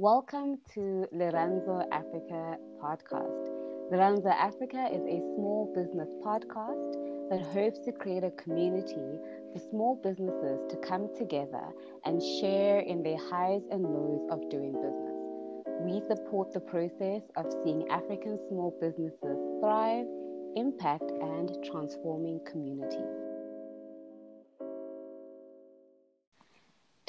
Welcome to Lorenzo Africa podcast. Lorenzo Africa is a small business podcast that hopes to create a community for small businesses to come together and share in their highs and lows of doing business. We support the process of seeing African small businesses thrive, impact, and transforming communities.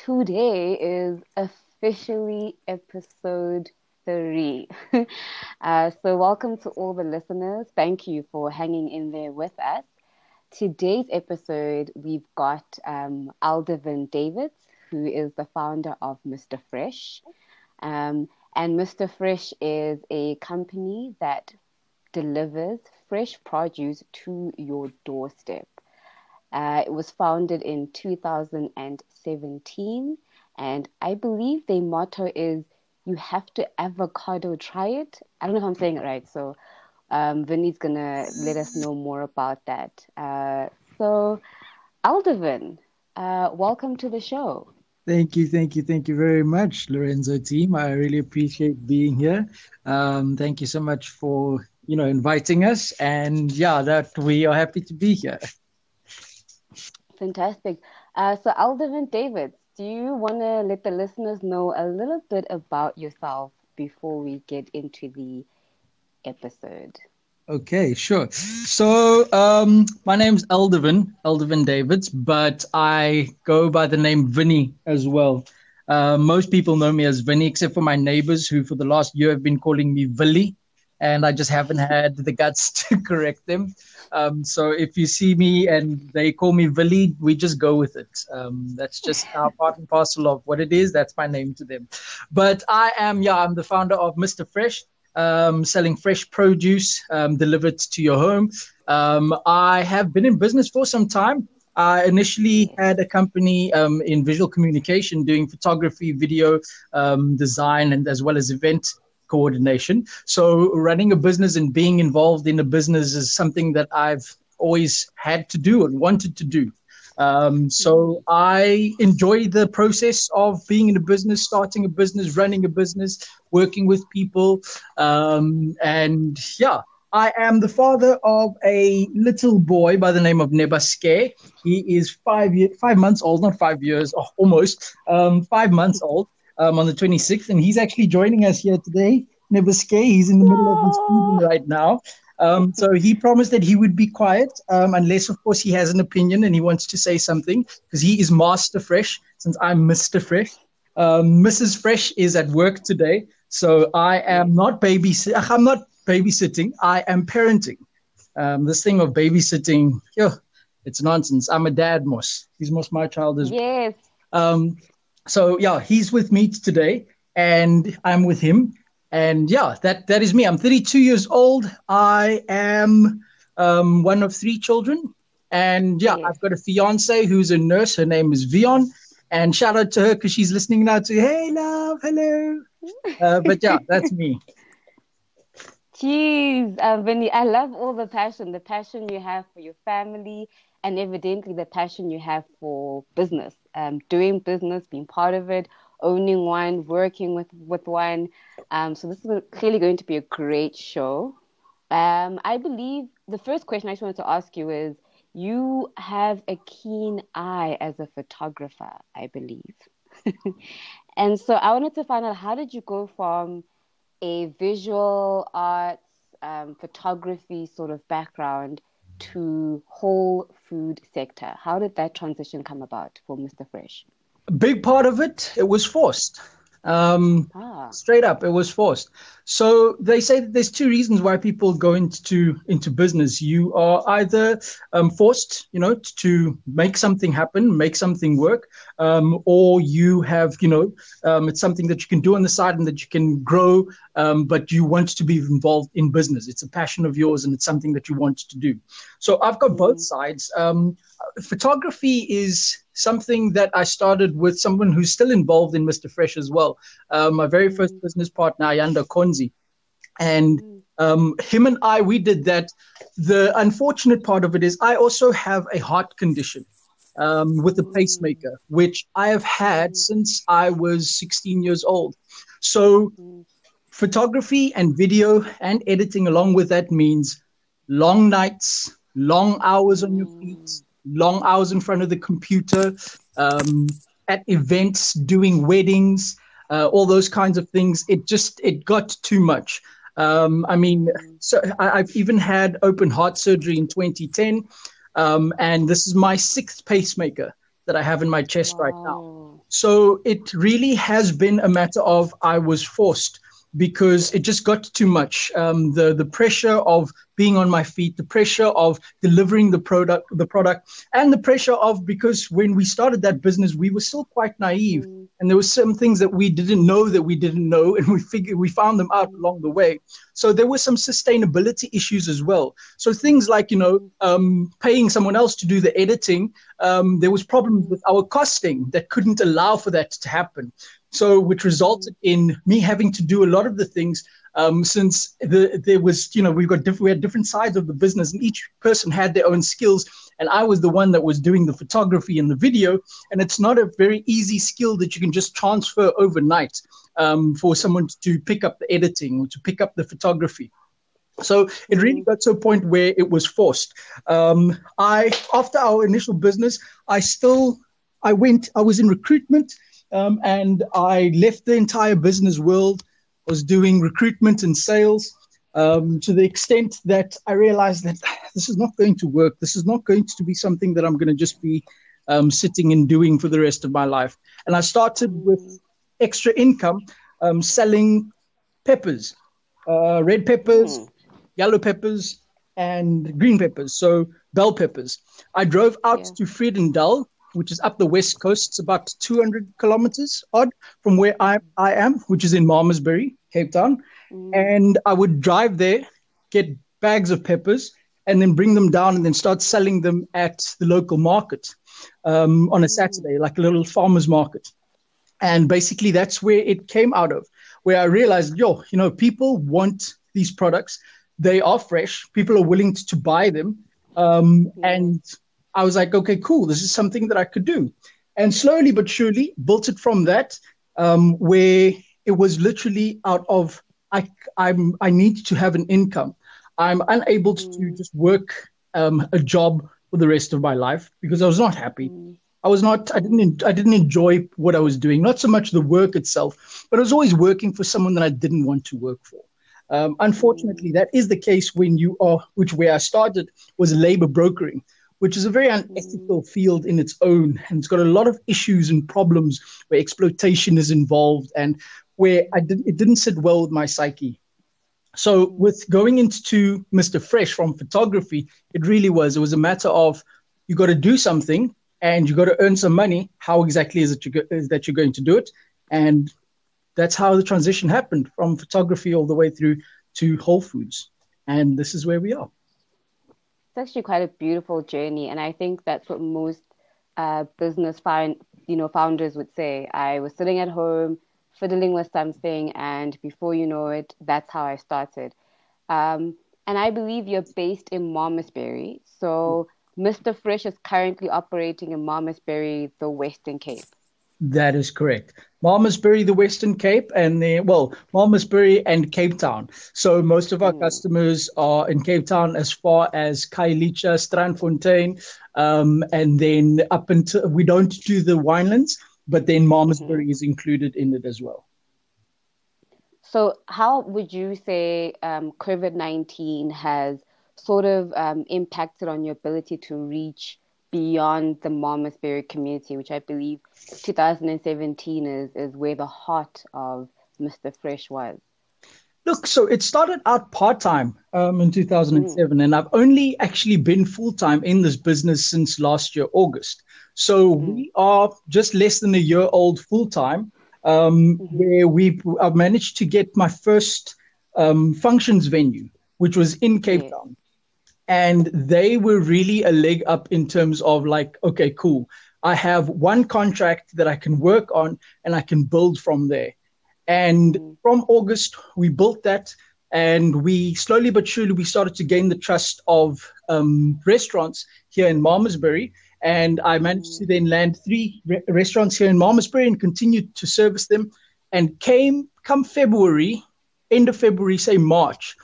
Today is officially episode three. uh, so, welcome to all the listeners. Thank you for hanging in there with us. Today's episode, we've got um, Aldevin Davids, who is the founder of Mr. Fresh. Um, and Mr. Fresh is a company that delivers fresh produce to your doorstep. Uh, it was founded in 2017 and I believe their motto is you have to avocado try it. I don't know if I'm saying it right. So um, Vinny's going to let us know more about that. Uh, so, Aldevin, uh, welcome to the show. Thank you, thank you, thank you very much, Lorenzo team. I really appreciate being here. Um, thank you so much for you know inviting us, and yeah, that we are happy to be here. Fantastic. Uh, so, Aldevin David, do you want to let the listeners know a little bit about yourself before we get into the episode? Okay, sure. So, um, my name's Aldevin, Aldevin Davids, but I go by the name Vinny as well. Uh, most people know me as Vinny, except for my neighbors, who for the last year have been calling me Villy, and I just haven't had the guts to correct them. Um, so if you see me and they call me Vali, we just go with it. Um, that's just our part and parcel of what it is. That's my name to them. But I am, yeah, I'm the founder of Mr. Fresh, um, selling fresh produce um, delivered to your home. Um, I have been in business for some time. I initially had a company um, in visual communication doing photography, video design, and as well as event coordination. So running a business and being involved in a business is something that I've always had to do and wanted to do. Um, so I enjoy the process of being in a business, starting a business, running a business, working with people. Um, and yeah, I am the father of a little boy by the name of Nebaske. He is five year, five months old, not five years, oh, almost um, five months old um, on the 26th, and he's actually joining us here today. Nebaske, he's in the middle of his feeding right now. Um, so he promised that he would be quiet, um, unless, of course, he has an opinion and he wants to say something, because he is Master Fresh, since I'm Mr. Fresh. Um, Mrs. Fresh is at work today, so I am not babysitting. I'm not babysitting. I am parenting. Um, this thing of babysitting, yo, it's nonsense. I'm a dad, Moss. He's most my child as well. Yes. So yeah, he's with me today, and I'm with him. And yeah, that that is me. I'm 32 years old. I am um, one of three children, and yeah, I've got a fiance who's a nurse. Her name is Vion, and shout out to her because she's listening now. To hey, love, hello. Uh, but yeah, that's me. Jeez, uh, Vinny, I love all the passion, the passion you have for your family, and evidently the passion you have for business, um, doing business, being part of it, owning one, working with with one. Um, so this is clearly going to be a great show. Um, I believe the first question I just wanted to ask you is: you have a keen eye as a photographer, I believe, and so I wanted to find out how did you go from a visual arts um, photography sort of background to whole food sector. How did that transition come about for Mr. Fresh? Big part of it, it was forced. Um, ah. Straight up, it was forced. So they say that there's two reasons why people go into into business. You are either um, forced, you know, to make something happen, make something work, um, or you have, you know, um, it's something that you can do on the side and that you can grow, um, but you want to be involved in business. It's a passion of yours and it's something that you want to do. So I've got both mm. sides. Um, photography is something that I started with someone who's still involved in Mr. Fresh as well. Uh, my very first mm. business partner, Ayanda Konzi. And mm. um, him and I, we did that. The unfortunate part of it is I also have a heart condition. um, with a pacemaker, which I have had since I was 16 years old. So, photography and video and editing, along with that, means long nights, long hours on your feet, long hours in front of the computer, um, at events, doing weddings, uh, all those kinds of things. It just it got too much. Um, I mean, so I, have even had open heart surgery in 2010, um, and this is my sixth pacemaker that I have in my chest wow. right now. So it really has been a matter of I was forced because it just got too much. Um, the the pressure of being on my feet, the pressure of delivering the product, the product, and the pressure of because when we started that business, we were still quite naive, mm. and there were some things that we didn't know that we didn't know, and we figured we found them out along the way. So there were some sustainability issues as well. So things like you know um, paying someone else to do the editing, um, there was problems with our costing that couldn't allow for that to happen. So, which resulted in me having to do a lot of the things um, since the, there was, you know, we've got different, we had different sides of the business, and each person had their own skills. And I was the one that was doing the photography and the video, and it's not a very easy skill that you can just transfer overnight um, for someone to pick up the editing or to pick up the photography. So it really got to a point where it was forced. Um, I, after our initial business, I still, I went, I was in recruitment um, and I left the entire business world, was doing recruitment and sales um, to the extent that I realized that this is not going to work. This is not going to be something that I'm going to just be um, sitting and doing for the rest of my life. And I started with extra income um, selling peppers, uh, red peppers, mm. yellow peppers, and green peppers. So bell peppers. I drove out yeah. to Vredendal which is up the west coast. It's about 200 kilometers odd from where I, I am, which is in Malmesbury, Cape Town. Mm. And I would drive there, get bags of peppers, and then bring them down and then start selling them at the local market um, on a mm. Saturday, like a little farmer's market. And basically, that's where it came out of, where I realized, yo, you know, people want these products. They are fresh. People are willing to, to buy them. Um, and I was like, okay, cool. This is something that I could do. And slowly but surely built it from that, um, where it was literally out of, I, I'm, I need to have an income. I'm unable to mm. just work um, a job for the rest of my life because I was not happy. Mm. I was not, I didn't, I didn't enjoy what I was doing. Not so much the work itself, but I was always working for someone that I didn't want to work for. Um, unfortunately, mm. that is the case when you are, which where I started was labor brokering which is a very unethical field in its own. And it's got a lot of issues and problems where exploitation is involved and where I didn't, it didn't sit well with my psyche. So, with going into Mr. Fresh from photography, it really was. It was a matter of you got to do something and you got to earn some money. How exactly is it you go, is that you're going to do it? And that's how the transition happened from photography all the way through to Whole Foods. And this is where we are it's actually quite a beautiful journey, and I think that's what most uh, business find you know founders would say. I was sitting at home fiddling with something, and before you know it, that's how I started. Um, and I believe you're based in Malmesbury, so Mr. Fresh is currently operating in Malmesbury, the Western Cape. That is correct. Malmesbury, the Western Cape, and the well, Malmesbury and Cape Town. So most of our mm. customers are in Cape Town, as far as Khayelitsha, Strandfontein, um, and then up until we don't do the winelands, but then Malmesbury mm-hmm. is included in it as well. So, how would you say um, COVID nineteen has sort of um, impacted on your ability to reach beyond the Malmesbury community, which I believe 2017 is, is where the heart of Mr. Fresh was. Look, so it started out part time um, in 2007, mm. and I've only actually been full time in this business since last year, August. So mm. we are just less than a year old full time, um, mm-hmm. where we I've managed to get my first um, functions venue, which was in Cape yeah. Town and they were really a leg up in terms of like okay cool. I have one contract that i can work on and i can build from there. And mm. from august we built that and we slowly but surely we started to gain the trust of um, restaurants here in malmesbury And I managed to then land three re- restaurants here in Malmesbury and continued to service them. And came come February, end of February, say March,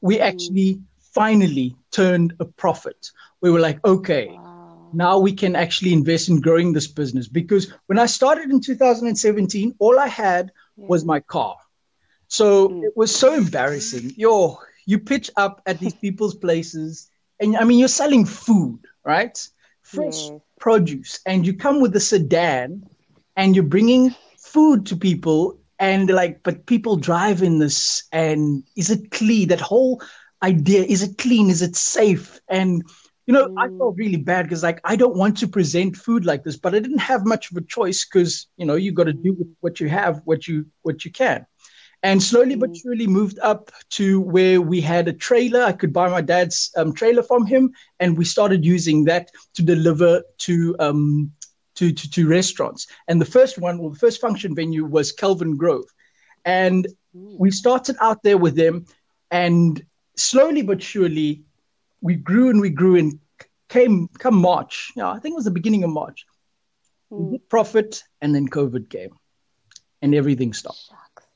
we actually finally turned a profit. We were like, okay, wow. now we can actually invest in growing this business. Because when I started in 2017, all I had yeah. was my car. So mm. it was so embarrassing. Yo, you pitch up at these people's places, and I mean, you're selling food, right? Fresh yeah. produce, and you come with a sedan, and you're bringing food to people, and like, but people drive in this, and is it clean? That whole idea is it clean? Is it safe? And you know, mm. I felt really bad because like I don't want to present food like this, but I didn't have much of a choice because you know you got to do with what you have, what you what you can and slowly but mm. surely moved up to where we had a trailer. I could buy my dad's um, trailer from him, and we started using that to deliver to, um, to, to to restaurants. And the first one, well, the first function venue was Kelvin Grove, and mm. we started out there with them, and slowly but surely, we grew and we grew and came come March. Yeah, I think it was the beginning of March. Mm. Profit, and then COVID came, and everything stopped. Shucks.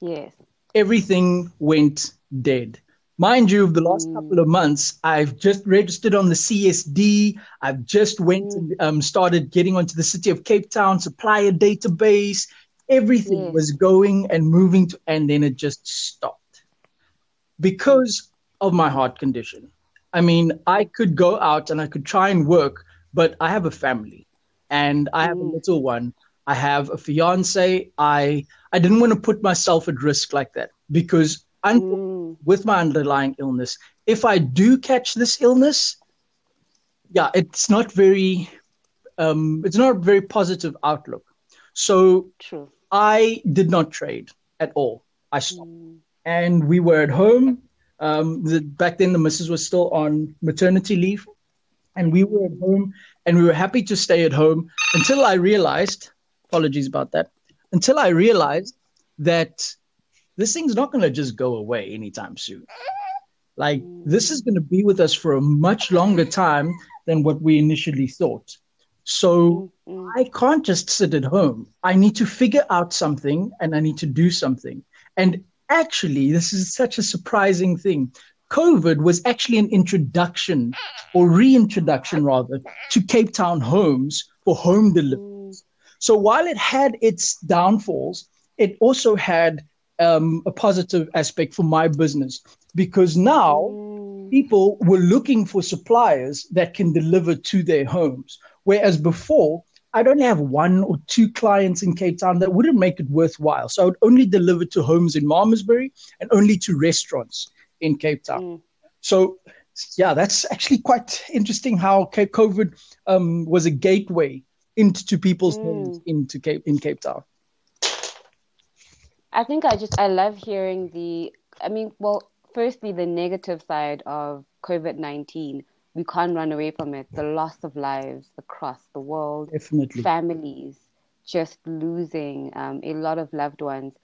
Yes. Everything went dead. Mind you, the last mm. couple of months, I've just registered on the CSD. I've just went mm. and um, started getting onto the City of Cape Town supplier database. Everything yes. was going and moving, to, and then it just stopped because of my heart condition. I mean, I could go out and I could try and work, but I have a family and I have mm. a little one. I have a fiance. I I didn't want to put myself at risk like that because I'm mm. with my underlying illness. If I do catch this illness, yeah, it's not very um, it's not a very positive outlook. So True. I did not trade at all. I stopped, mm. And we were at home. Um, the, back then, the missus was still on maternity leave, and we were at home, and we were happy to stay at home until I realized apologies about that. Until I realized that this thing's not going to just go away anytime soon. Like, this is going to be with us for a much longer time than what we initially thought. So I can't just sit at home. I need to figure out something and I need to do something. And actually, this is such a surprising thing. COVID was actually an introduction or reintroduction, rather, to Cape Town homes for home delivery. So while it had its downfalls, it also had um, a positive aspect for my business because now mm. people were looking for suppliers that can deliver to their homes. Whereas before, I'd only have one or two clients in Cape Town that wouldn't make it worthwhile. So I would only deliver to homes in Malmesbury and only to restaurants in Cape Town. Mm. So, yeah, that's actually quite interesting how COVID um, was a gateway into people's mm. homes into Cape in Cape Town. I think I just I love hearing the I mean, well, firstly the negative side of COVID nineteen. We can't run away from it. The loss of lives across the world. Definitely. Families just losing um, a lot of loved ones.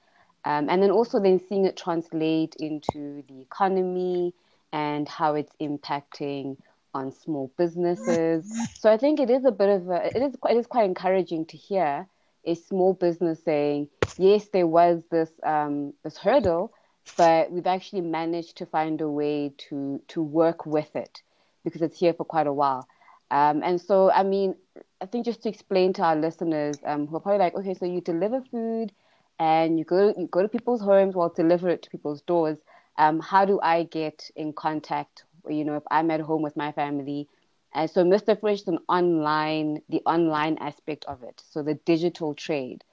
Um, and then also then seeing it translate into the economy and how it's impacting on small businesses. So I think it is a bit of a it is it is quite encouraging to hear a small business saying, yes, there was this um, this hurdle, but we've actually managed to find a way to to work with it because it's here for quite a while. Um, and so, I mean, I think just to explain to our listeners um, who are probably like, okay, so you deliver food and you go you go to people's homes, well, deliver it to people's doors. Um, how do I get in contact you know, if I'm at home with my family. And so Mr. Fresh an online, the online aspect of it, so the digital trade.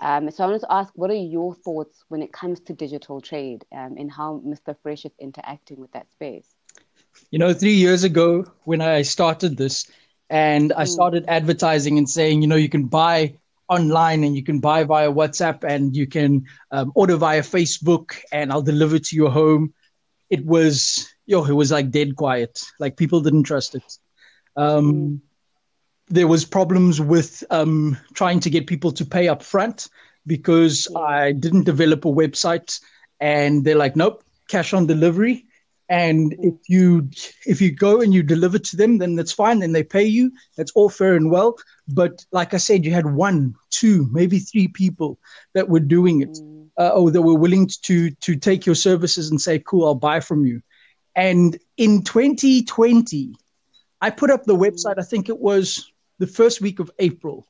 Um, so I wanted to ask, what are your thoughts when it comes to digital trade um, and how Mr. Fresh is interacting with that space? You know, three years ago when I started this, and I hmm. started advertising and saying, you know, you can buy online and you can buy via WhatsApp and you can um, order via Facebook, and I'll deliver to your home. It was yo, it was like dead quiet. Like people didn't trust it. Um, mm. There was problems with um, trying to get people to pay up front because I didn't develop a website, and they're like, nope, cash on delivery. And mm. if you if you go and you deliver to them, then that's fine. Then they pay you. That's all fair and well. But like I said, you had one, two, maybe three people that were doing it, mm. uh, or that were willing to to take your services and say, "Cool, I'll buy from you." And in 2020, I put up the website. I think it was the first week of April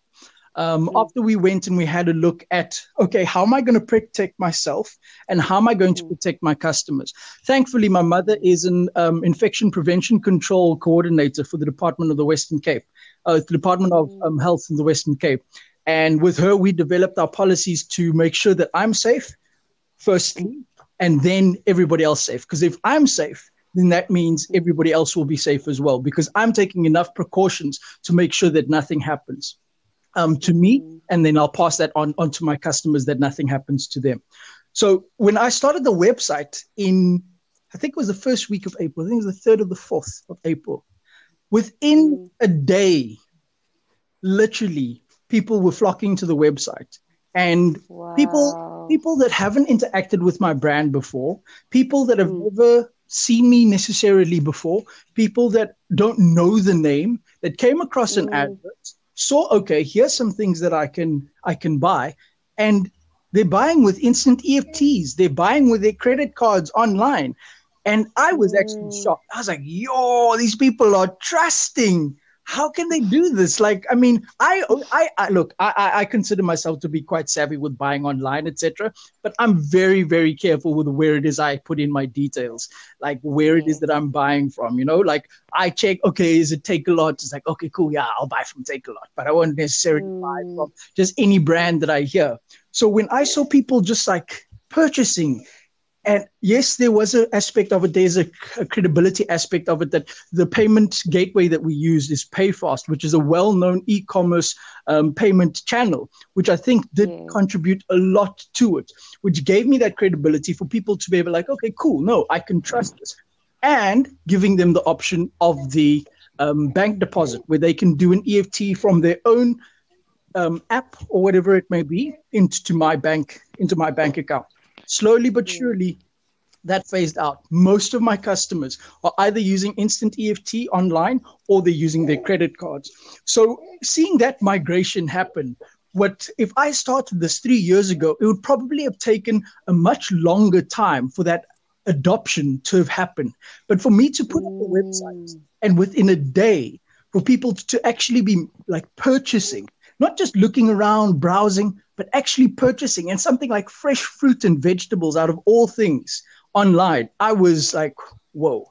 um, mm-hmm. after we went and we had a look at okay how am i going to protect myself and how am i going to mm. protect my customers thankfully my mother is an um, infection prevention control coordinator for the department of the western cape uh, the department of mm. um, health in the western cape and with her we developed our policies to make sure that i'm safe firstly and then everybody else safe because if i'm safe then that means mm. everybody else will be safe as well because I'm taking enough precautions to make sure that nothing happens um, to me, and then I'll pass that on, on to my customers that nothing happens to them. So when I started the website in, I think it was the first week of April, I think it was the third or the fourth of April, within a day, literally, people were flocking to the website. And wow. people people that haven't interacted with my brand before, people that have mm. never seen me necessarily before, people that don't know the name, that came across an mm. advert saw okay here's some things that i can i can buy. And they're buying with instant efts they're buying with their credit cards online. And i was actually mm. shocked. I was like yo these people are trusting how can they do this? Like, I mean, I, I, I look, I, I consider myself to be quite savvy with buying online, etc. But I'm very, very careful with where it is I put in my details, like where it is that I'm buying from. You know, like I check, okay, is it Takealot? It's like, okay, cool, yeah, I'll buy from Takealot, but I won't necessarily mm. buy from just any brand that I hear. So when I saw people just like purchasing and yes, there was an aspect of it. There's a, a, credibility aspect of it that the payment gateway that we used is PayFast, which is a well-known e-commerce um, payment channel, which I think did contribute a lot to it, which gave me that credibility for people to be able, like, okay, cool, no, I can trust this, and giving them the option of the um, bank deposit where they can do an EFT from their own um, app or whatever it may be into my bank into my bank account slowly but surely that phased out. Most of my customers are either using instant EFT online or they're using their credit cards. So seeing that migration happen, what if I started this three years ago, it would probably have taken a much longer time for that adoption to have happened. But for me to put up a website mm. and within a day for people to actually be like purchasing, not just looking around, browsing, but actually purchasing and something like fresh fruit and vegetables out of all things online, I was like, whoa,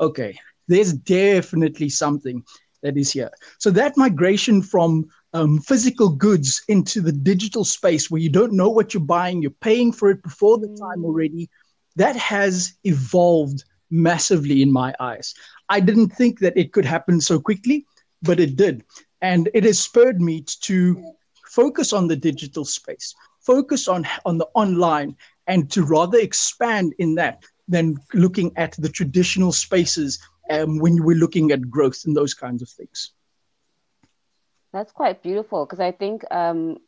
okay, there's definitely something that is here. So that migration from um, physical goods into the digital space where you don't know what you're buying, you're paying for it before the time already, that has evolved massively in my eyes. I didn't think that it could happen so quickly, but it did. And it has spurred me to focus on the digital space, focus on, on the online, and to rather expand in that than looking at the traditional spaces um, when we're looking at growth and those kinds of things. That's quite beautiful because I think um,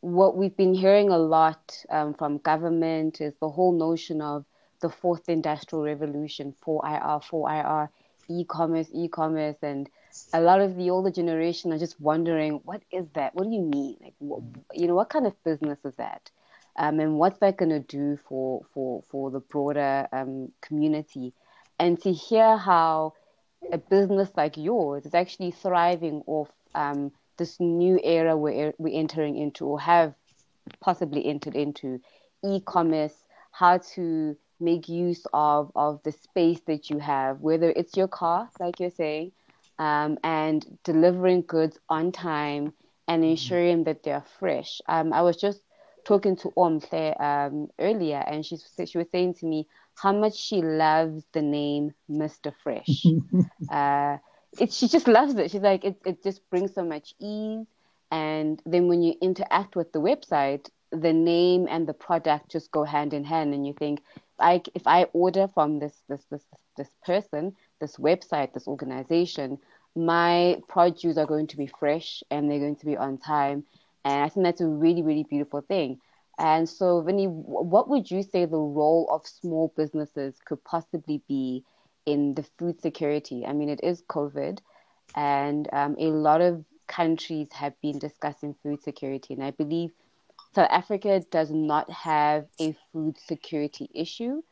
what we've been hearing a lot um, from government is the whole notion of the fourth industrial revolution, 4IR, 4IR, e-commerce, e-commerce, and a lot of the older generation are just wondering, what is that? What do you mean? Like, what, you know, what kind of business is that? Um, and what's that going to do for for for the broader um, community? And to hear how a business like yours is actually thriving off um, this new era we're, we're entering into or have possibly entered into e-commerce, how to make use of, of the space that you have, whether it's your car, like you're saying, um, and delivering goods on time and mm-hmm. ensuring that they're fresh. Um, I was just talking to Omhle um, earlier, and she she was saying to me how much she loves the name Mr. Fresh. uh, it, she just loves it. She's like, it, it just brings so much ease. And then when you interact with the website, the name and the product just go hand in hand, and you think, like, if I order from this this this this person, this website, this organization, my produce are going to be fresh and they're going to be on time. And I think that's a really, really beautiful thing. And so, Vinny, what would you say the role of small businesses could possibly be in the food security? I mean, it is COVID, and um, a lot of countries have been discussing food security, and I believe South Africa does not have a food security issue,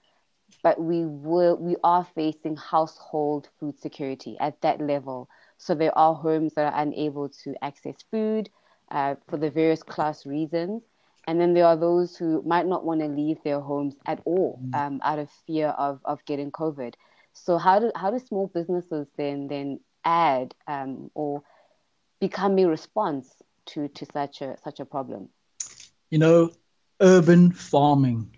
but we will we are facing household food security at that level. So there are homes that are unable to access food uh, for the various class reasons. And then there are those who might not want to leave their homes at all mm. um, out of fear of, of getting COVID. So how do how do small businesses then then add um, or become a response to, to such a such a problem? You know, urban farming.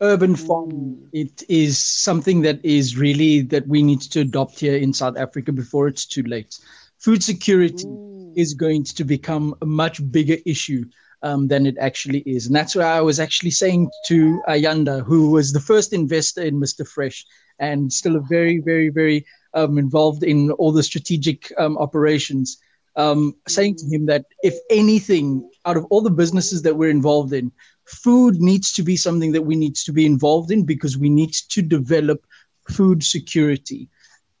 Urban mm. farming it is something that is really that we need to adopt here in South Africa before it's too late. Food security mm. is going to become a much bigger issue um, than it actually is. And that's why I was actually saying to Ayanda, who was the first investor in Mr. Fresh and still a very, very, very um, involved in all the strategic um, operations, um, saying to him that if anything, out of all the businesses that we're involved in, food needs to be something that we need to be involved in because we need to develop food security.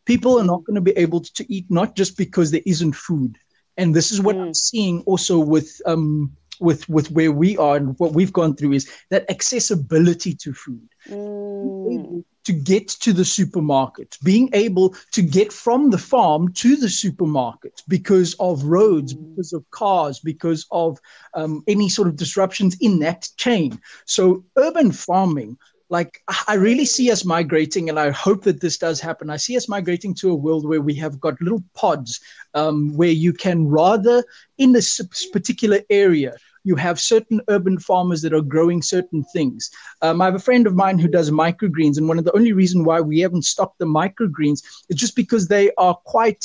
People are not going to be able to eat not just because there isn't food. And this is what mm. I'm seeing also with um, with with where we are and what we've gone through is that accessibility to food mm. To get to the supermarket being able to get from the farm to the supermarket because of roads because of cars because of um, any sort of disruptions in that chain so urban farming like I really see us migrating, and I hope that this does happen. I see us migrating to a world where we have got little pods um, where you can rather in this particular area you have certain urban farmers that are growing certain things. Um, I have a friend of mine who does microgreens, and one of the only reason why we haven't stocked the microgreens is just because they are quite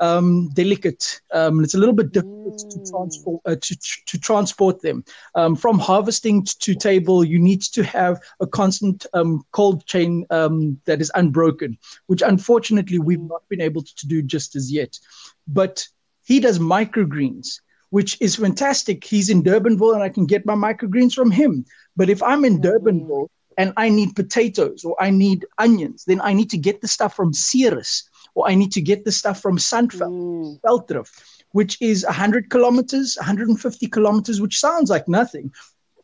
um, delicate. Um, it's a little bit difficult mm. to transport uh, to, to transport them um, from harvesting to table. You need to have a constant um, cold chain um, that is unbroken, which unfortunately we've not been able to do just as yet. But he does microgreens which is fantastic. He's in Durbanville and I can get my microgreens from him. But if I'm in Durbanville and I need potatoes or I need onions, then I need to get the stuff from Ceres or I need to get the stuff from Sandveld, mm. which is 100 kilometers, 150 kilometers, which sounds like nothing.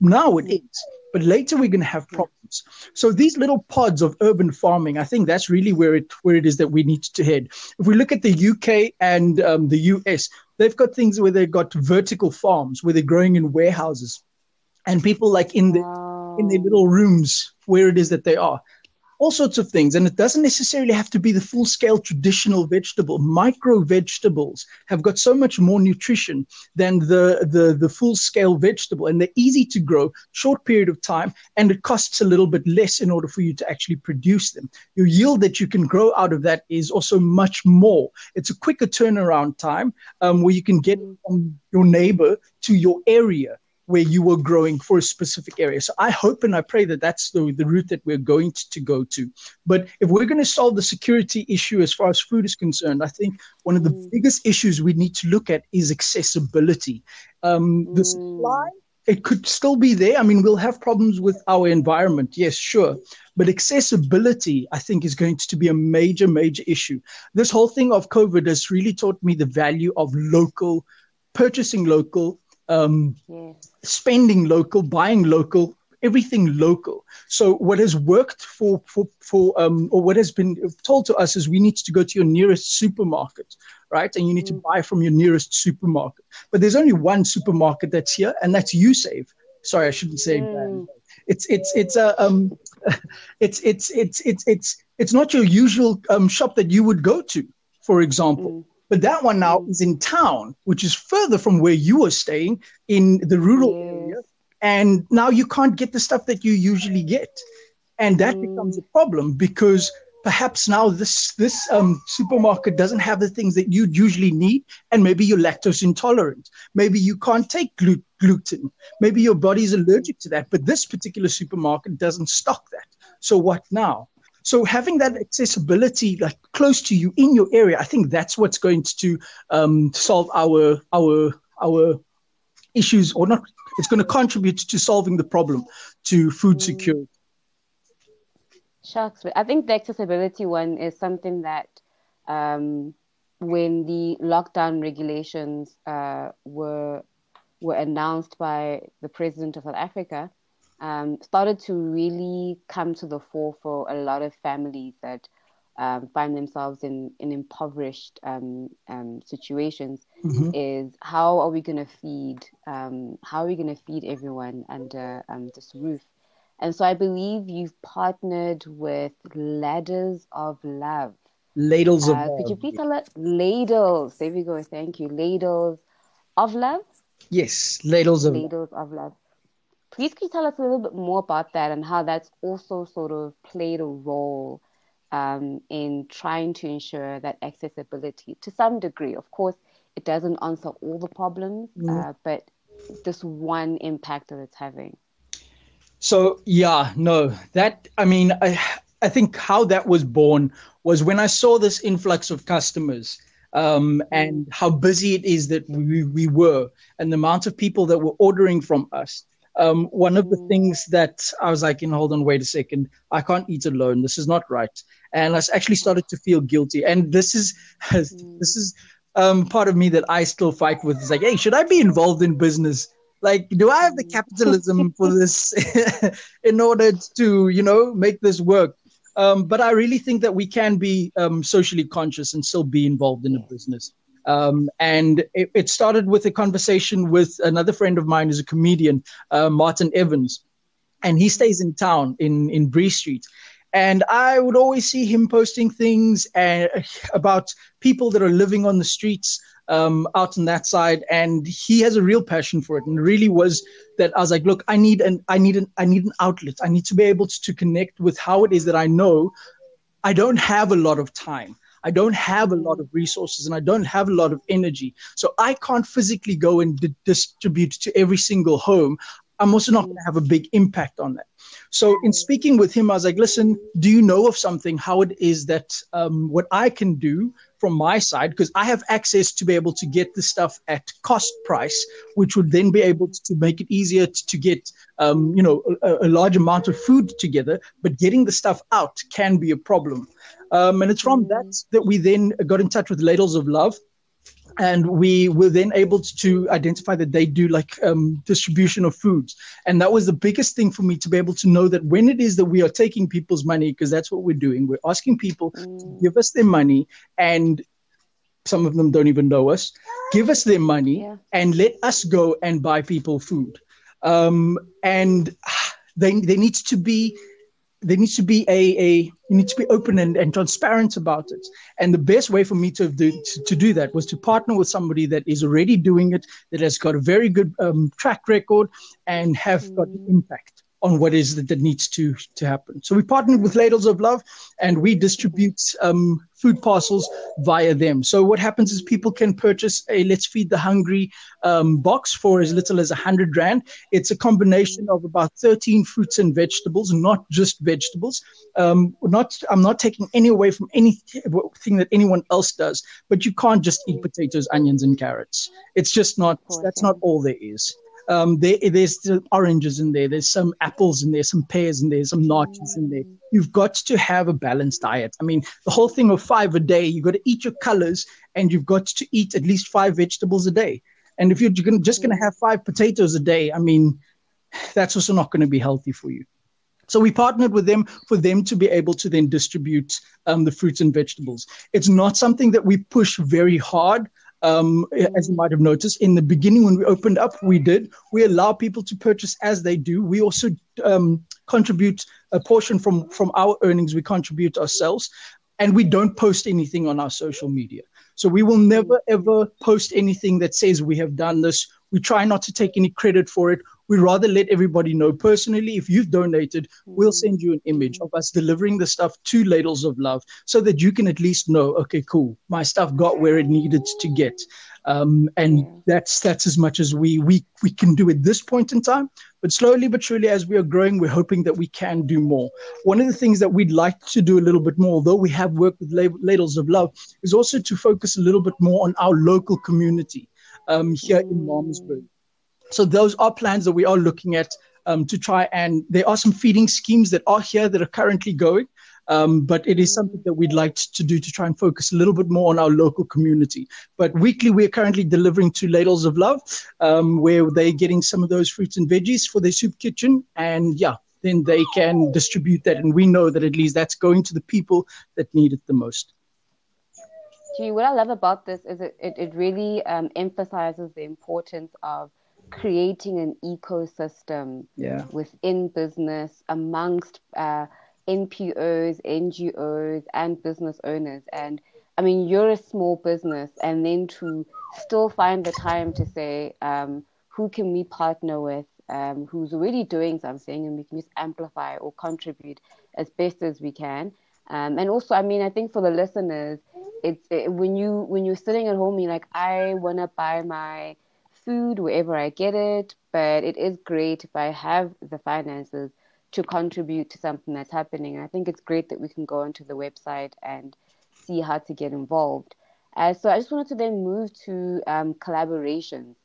Now it is. But later we're going to have problems. So these little pods of urban farming, I think that's really where it where it is that we need to head. If we look at the UK and um, the US, they've got things where they've got vertical farms where they're growing in warehouses, and people like in the wow. in their little rooms where it is that they are all sorts of things. And it doesn't necessarily have to be the full scale traditional vegetable. Micro vegetables have got so much more nutrition than the, the, the full scale vegetable. And they're easy to grow, short period of time, and it costs a little bit less in order for you to actually produce them. Your yield that you can grow out of that is also much more. It's a quicker turnaround time um, where you can get from your neighbor to your area where you were growing for a specific area. So I hope and I pray that that's the, the route that we're going to, to go to. But if we're going to solve the security issue as far as food is concerned, I think one of the mm. biggest issues we need to look at is accessibility. Um, the mm. supply, it could still be there. I mean, we'll have problems with our environment. Yes, sure. But accessibility, I think, is going to be a major, major issue. This whole thing of COVID has really taught me the value of local, purchasing local, um, yes spending local, buying local, everything local. So what has worked for for for um, or what has been told to us is we need to go to your nearest supermarket, right? And you need mm. to buy from your nearest supermarket. But there's only one supermarket that's here, and that's USave. Sorry, I shouldn't say mm. It's it's it's a um, it's it's it's it's it's it's not your usual um, shop that you would go to, for example. Mm. But that one now mm. is in town, which is further from where you are staying in the rural yes. area. And now you can't get the stuff that you usually get. And that mm. becomes a problem because perhaps now this this um, supermarket doesn't have the things that you'd usually need, and maybe you're lactose intolerant. Maybe you can't take glu- gluten. Maybe your body's allergic to that. But this particular supermarket doesn't stock that. So what now? So having that accessibility like close to you in your area, I think that's what's going to um, solve our our our issues or not it's going to contribute to solving the problem to food mm. security shucks i think the accessibility one is something that um, when the lockdown regulations uh, were were announced by the president of south africa um, started to really come to the fore for a lot of families that um, find themselves in, in impoverished um, um, situations mm-hmm. is how are we going to feed um, how are we going to feed everyone under um, this roof? And so i believe you've partnered with ladders of love. Ladles uh, of love could you please tell us ladles. There we go. Thank you. Ladles of love? Yes ladles of ladles of love please can you tell us a little bit more about that and how that's also sort of played a role um, in trying to ensure that accessibility to some degree. Of course, it doesn't answer all the problems, mm. uh, but this one impact that it's having. So yeah, no, that I mean, I I think how that was born was when I saw this influx of customers. Um, and how busy it is that we, we were, and the amount of people that were ordering from us um, one of the mm. things that I was like, you know, hold on, wait a second, I can't eat alone. This is not right. And I actually started to feel guilty. And this is mm. this is um, part of me that I still fight with. It's like, hey, should I be involved in business? Like, do I have the mm. capitalism for this in order to, you know, make this work? Um, but I really think that we can be um, socially conscious and still be involved in a business. Um, and it, it, started with a conversation with another friend of mine who's a comedian, uh, Martin Evans. And he stays in town in, in Bree Street. And I would always see him posting things uh, about people that are living on the streets um, out on that side, and he has a real passion for it. And really was that I was like, look, I need an, I need an, I need an outlet. I need to be able to, to connect with how it is that I know I don't have a lot of time. I don't have a lot of resources and I don't have a lot of energy. So I can't physically go and di- distribute to every single home. I'm also not going to have a big impact on that. So, in speaking with him, I was like, listen, do you know of something, how it is that um, what I can do from my side, because I have access to be able to get the stuff at cost price, which would then be able to make it easier to, get, um, you know, a, a large amount of food together, but getting the stuff out can be a problem. Um, and it's from that that we then got in touch with Ladles of Love. And we were then able to identify that they do like um, distribution of foods. And that was the biggest thing for me to be able to know that when it is that we are taking people's money, because that's what we're doing, we're asking people mm. to give us their money and some of them don't even know us give us their money yeah. and let us go and buy people food um, and they, they need to be there needs to be a, a you need to be open and, and transparent about it. And the best way for me to do to, to do that was to partner with somebody that is already doing it, that has got a very good um, track record, and have mm. got impact on what is that, that needs to to happen. So we partnered with Ladles of Love, and we distribute um, food parcels via them. So what happens is people can purchase a Let's Feed the Hungry um, box for as little as a hundred rand. It's a combination of about thirteen fruits and vegetables, not just vegetables. Um, not I'm not taking any away from anything that anyone else does, but you can't just eat potatoes, onions, and carrots. It's just not. That's not all there is. Um, there, there's oranges in there, there's some apples in there, some pears in there, some naartjies in there. You've got to have a balanced diet. I mean, the whole thing of five a day, you've got to eat your colors and you've got to eat at least five vegetables a day. And if you're just going to have five potatoes a day, I mean, that's also not going to be healthy for you. So we partnered with them for them to be able to then distribute um, the fruits and vegetables. It's not something that we push very hard. Um, as you might have noticed, in the beginning when we opened up, we did. We allow people to purchase as they do. We also um, contribute a portion from from our earnings. We contribute ourselves, and we don't post anything on our social media. So we will never ever post anything that says we have done this. We try not to take any credit for it we rather let everybody know personally. If you've donated, we'll mm. send you an image of us delivering the stuff to Ladles of Love so that you can at least know, okay, cool, my stuff got where it needed to get. Um, and that's that's as much as we we we can do at this point in time. But slowly but surely, as we are growing, we're hoping that we can do more. One of the things that we'd like to do a little bit more, although we have worked with Ladles of Love, is also to focus a little bit more on our local community um, here in Malmesbury So those are plans that we are looking at um, to try and there are some feeding schemes that are here that are currently going. Um, but it is something that we'd like to do to try and focus a little bit more on our local community. But weekly, we're currently delivering to Ladles of Love, um, where they're getting some of those fruits and veggies for their soup kitchen. And yeah, then they can distribute that. And we know that at least that's going to the people that need it the most. What I love about this is it, it, it really um, emphasizes the importance of creating an ecosystem yeah. within business amongst uh, NPOs, NGOs, and business owners. And I mean, you're a small business, and then to still find the time to say, um, who can we partner with, um, who's already doing something, and we can just amplify or contribute as best as we can. Um, and also, I mean, I think for the listeners, it's it, when you when you're sitting at home, you're like, I want to buy my food wherever I get it, but it is great if I have the finances to contribute to something that's happening. I think it's great that we can go onto the website and see how to get involved. Uh, so I just wanted to then move to um, collaborations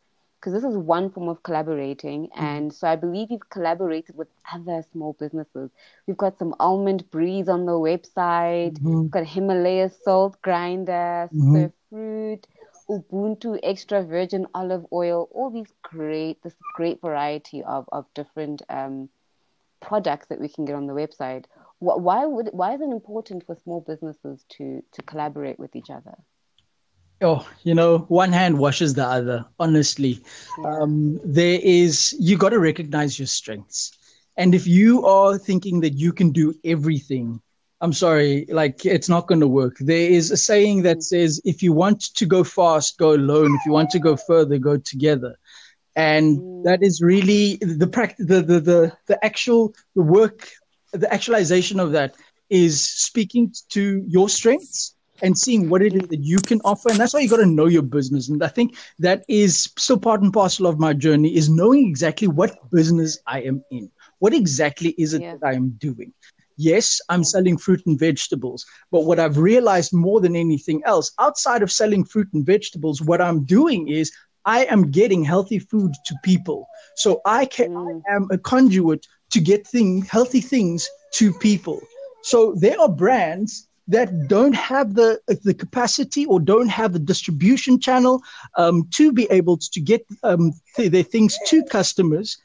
because this is one form of collaborating. Mm-hmm. And so I believe you've collaborated with other small businesses. We've got some almond breeze on the website, mm-hmm. we've got Himalaya salt grinder, mm-hmm. surf fruit, Ubuntu extra virgin olive oil, all these great, this great variety of, of different um, products that we can get on the website. Why would why is it important for small businesses to to collaborate with each other? Oh, you know, one hand washes the other. Honestly, um, there is you got to recognize your strengths, and if you are thinking that you can do everything, I'm sorry, like it's not going to work. There is a saying that mm. says, if you want to go fast, go alone. If you want to go further, go together and mm. that is really the practice the, the the the actual the work the actualization of that is speaking to your strengths and seeing what it is that you can offer and that's why you got to know your business and i think that is still part and parcel of my journey is knowing exactly what business i am in what exactly is it yeah. that i am doing yes i'm selling fruit and vegetables but what i've realized more than anything else outside of selling fruit and vegetables what i'm doing is I am getting healthy food to people. So I can mm. I am a conduit to get thing healthy things to people. So there are brands that don't have the the capacity or don't have the distribution channel um, to be able to get um, th- their things to customers,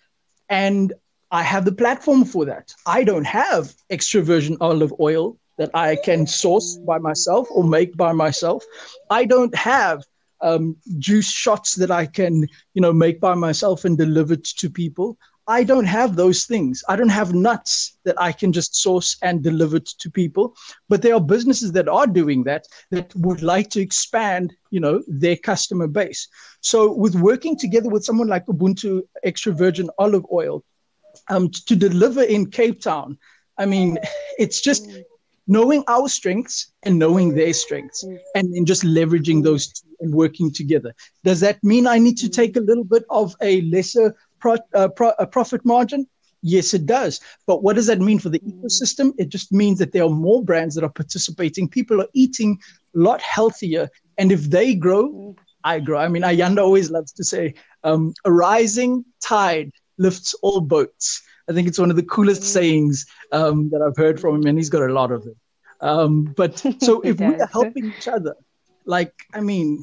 and I have the platform for that. I don't have extra virgin olive oil that I can source by myself or make by myself. I don't have um, juice shots that I can, you know, make by myself and deliver to people. I don't have those things. I don't have nuts that I can just source and deliver to people. But there are businesses that are doing that that would like to expand, you know, their customer base. So with working together with someone like Ubuntu Extra Virgin Olive Oil um, to deliver in Cape Town, I mean, it's just knowing our strengths and knowing their strengths and then just leveraging those two and working together. Does that mean I need to take a little bit of a lesser pro, uh, pro, a profit margin? Yes, it does. But what does that mean for the mm. ecosystem? It just means that there are more brands that are participating. People are eating a lot healthier. And if they grow, mm. I grow. I mean, Ayanda always loves to say, um, a rising tide lifts all boats. I think it's one of the coolest mm. sayings um, that I've heard from him, and he's got a lot of them. Um, but so if we are helping each other, like, I mean,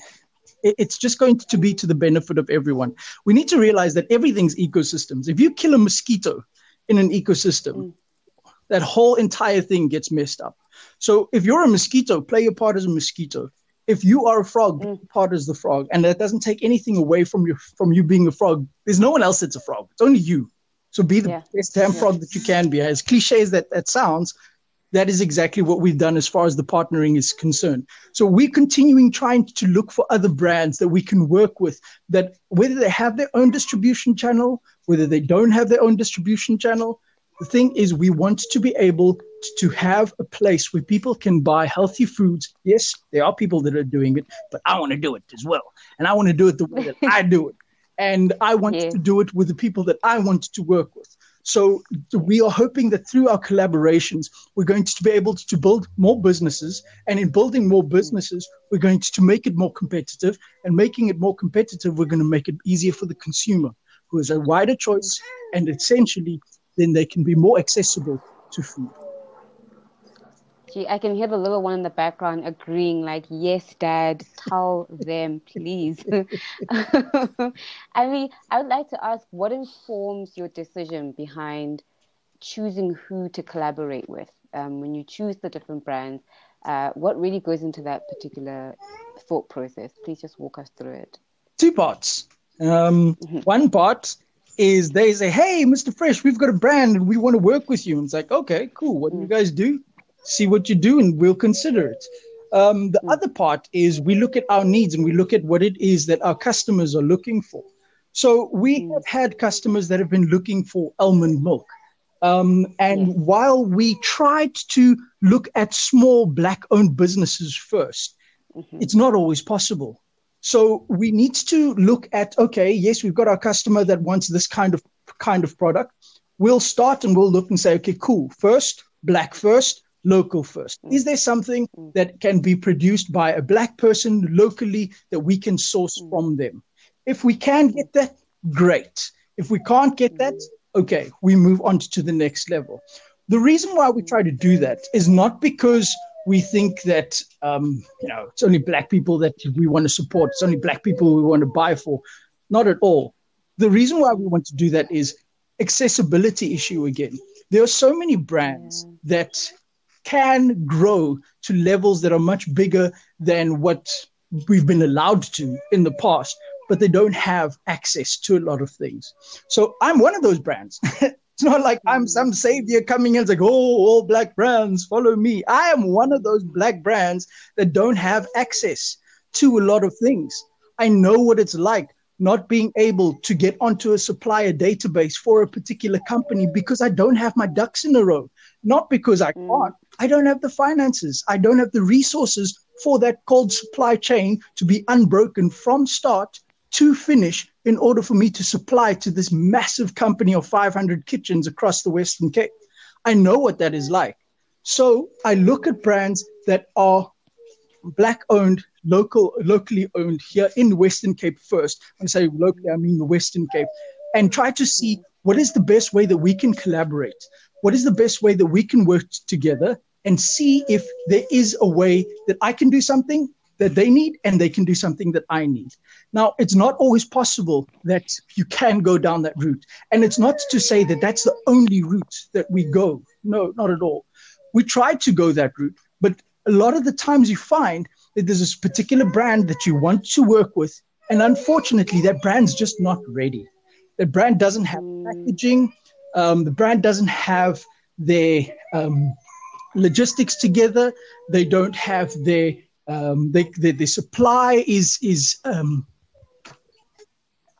it's just going to be to the benefit of everyone. We need to realize that everything's ecosystems. If you kill a mosquito in an ecosystem, mm. that whole entire thing gets messed up. So if you're a mosquito, play your part as a mosquito. If you are a frog, mm. part as the frog, and that doesn't take anything away from you from you being a frog. There's no one else that's a frog. It's only you. So be the yeah. best damn frog that you can be. As cliche as that, that sounds, that is exactly what we've done as far as the partnering is concerned. So we're continuing trying to look for other brands that we can work with that whether they have their own distribution channel, whether they don't have their own distribution channel, the thing is we want to be able to have a place where people can buy healthy foods. Yes, there are people that are doing it, but I want to do it as well. And I want to do it the way that I do it and I want yeah. to do it with the people that I want to work with. So we are hoping that through our collaborations, we're going to be able to build more businesses. And in building more businesses, we're going to make it more competitive. And making it more competitive, we're going to make it easier for the consumer. who has a wider choice, and essentially, then they can be more accessible to food. Gee, I can hear the little one in the background agreeing, like, yes, dad, tell them, please. I mean, I would like to ask what informs your decision behind choosing who to collaborate with? Um, when you choose the different brands, uh, what really goes into that particular thought process? Please just walk us through it. Two parts. Um, mm-hmm. One part is they say, Hey, Mr. Fresh, we've got a brand and we want to work with you. And it's like, okay, cool. What do you mm. guys do? See what you do and we'll consider it. Um, the mm. other part is we look at our needs and we look at what it is that our customers are looking for. So we mm. have had customers that have been looking for almond milk. Um, and while we tried to look at small black owned businesses 1st mm-hmm. it's not always possible. So we need to look at okay, yes, we've got our customer that wants this kind of kind of product. We'll start and we'll look and say, okay, cool. First, black first local first. Is there something mm. that can be produced by a black person locally that we can source mm. from them? If we can get that, great. If we can't get that, okay, we move on to the next level. The reason why we try to do that is not because we think that um, you know it's only black people that we want to support. It's only black people we want to buy for. Not at all. The reason why we want to do that is accessibility issue again. There are so many brands that can grow to levels that are much bigger than what we've been allowed to in the past, but they don't have access to a lot of things. So I'm one of those brands. it's not like I'm some savior coming in and like, oh, all black brands, follow me. I am one of those black brands that don't have access to a lot of things. I know what it's like not being able to get onto a supplier database for a particular company because I don't have my ducks in a row. Not because I mm. can't, I don't have the finances. I don't have the resources for that cold supply chain to be unbroken from start to finish in order for me to supply to this massive company of 500 kitchens across the Western Cape. I know what that is like. So I look at brands that are black owned, local, locally owned here in the Western Cape first. When I say locally, I mean the Western Cape, and try to see what is the best way that we can collaborate what is the best way that we can work together and see if there is a way that I can do something that they need and they can do something that I need. Now, it's not always possible that you can go down that route. And it's not to say that that's the only route that we go. No, not at all. We try to go that route, but a lot of the times you find that there's this particular brand that you want to work with. And unfortunately, that brand's just not ready. That brand doesn't have mm. packaging, um, the brand doesn't have their um, logistics together. They don't have their um, they, their supply is is um,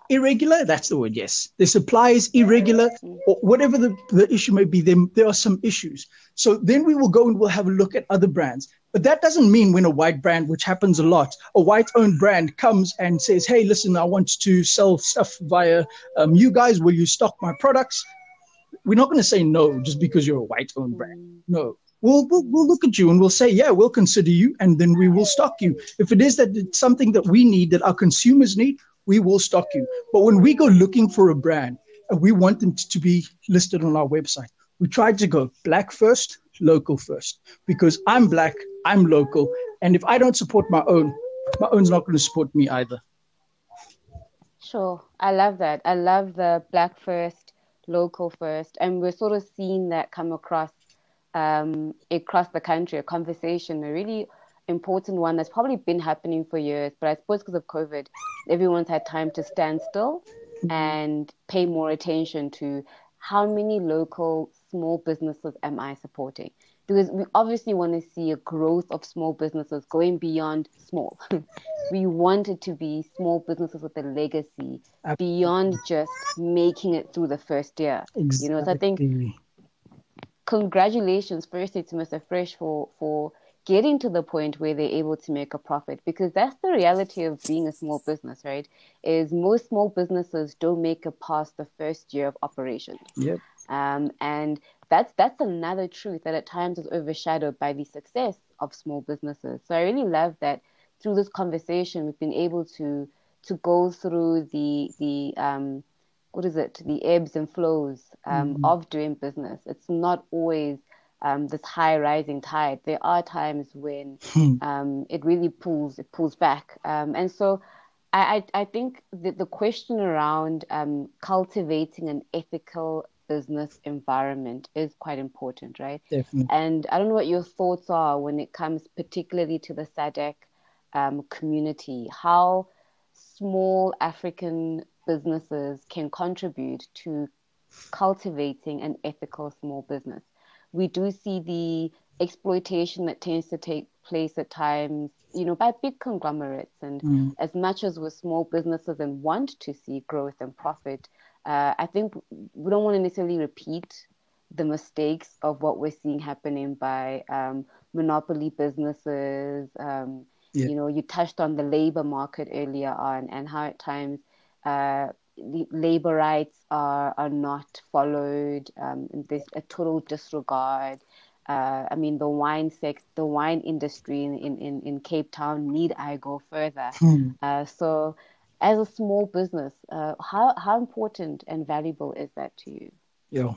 irregular. That's the word. Yes, the supply is irregular, or whatever the, the issue may be. There there are some issues. So then we will go and we'll have a look at other brands. But that doesn't mean when a white brand, which happens a lot, a white owned brand comes and says, Hey, listen, I want to sell stuff via um, you guys. Will you stock my products? We're not going to say no just because you're a white owned brand. No. We'll, we'll, we'll look at you and we'll say, yeah, we'll consider you, and then we will stock you. If it is that it's something that we need, that our consumers need, we will stock you. But when we go looking for a brand and we want them to be listed on our website, we try to go black first, local first, because I'm black, I'm local, and if I don't support my own, my own's not going to support me either. Sure, I love that. I love the black first, local first, and we're sort of seeing that come across um, across the country. A conversation, a really important one that's probably been happening for years, but I suppose because of COVID, everyone's had time to stand still mm-hmm. and pay more attention to how many local small businesses am I supporting? Because we obviously want to see a growth of small businesses going beyond small. we want it to be small businesses with a legacy Absolutely. beyond just making it through the first year. Exactly. You know, so I think congratulations firstly to Mr. Fresh for for getting to the point where they're able to make a profit because that's the reality of being a small business right is most small businesses don't make it past the first year of operation yep. um, and that's that's another truth that at times is overshadowed by the success of small businesses. So I really love that through this conversation we've been able to to go through the the um, what is it, the ebbs and flows um, mm-hmm. of doing business. It's not always um, this high rising tide. There are times when hmm. um, it really pulls it pulls back, um, and so I, I, I think the, the question around um, cultivating an ethical business environment is quite important, right? Definitely. And I don't know what your thoughts are when it comes particularly to the SADC um, community, how small African businesses can contribute to cultivating an ethical small business. We do see the exploitation that tends to take place at times, you know, by big conglomerates. And mm. as much as we're small businesses and want to see growth and profit, uh, I think we don't want to necessarily repeat the mistakes of what we're seeing happening by um, monopoly businesses. Um, yeah. You know, you touched on the labor market earlier on and how at times uh, labor rights are are not followed. Um, there's a total disregard. Uh, I mean, the wine sex, the wine industry in, in, in Cape Town. Need I go further? Hmm. Uh, so, as a small business, uh, how how important and valuable is that to you? Yeah,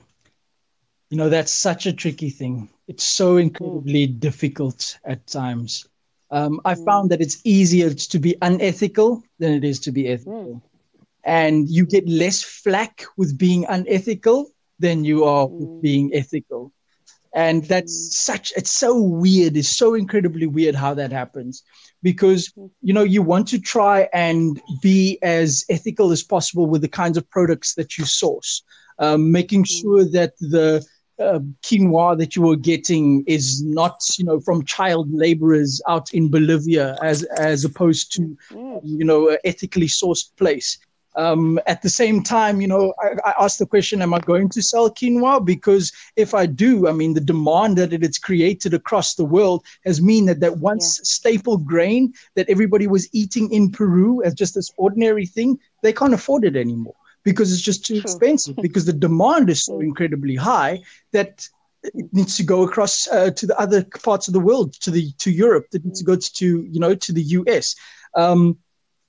you know that's such a tricky thing. It's so incredibly mm. difficult at times. Um, I mm. found that it's easier to be unethical than it is to be ethical. Mm and you get less flack with being unethical than you are with mm. being ethical and that's mm. such it's so weird. It's so incredibly weird how that happens. Because mm. you know you want to try and be as ethical as possible with the kinds of products that you source. Um, making sure that the uh, quinoa that you are getting is not you know from child laborers out in Bolivia as as opposed to you know an ethically sourced place um, at the same time, you know, I, I asked the question, am I going to sell quinoa? Because if I do, I mean, the demand that it's created across the world has mean that that once yeah. staple grain that everybody was eating in Peru as just this ordinary thing, they can't afford it anymore because it's just too True. expensive because the demand is so incredibly high that it needs to go across uh, to the other parts of the world, to the to Europe, it needs to go to you know to the US. Um,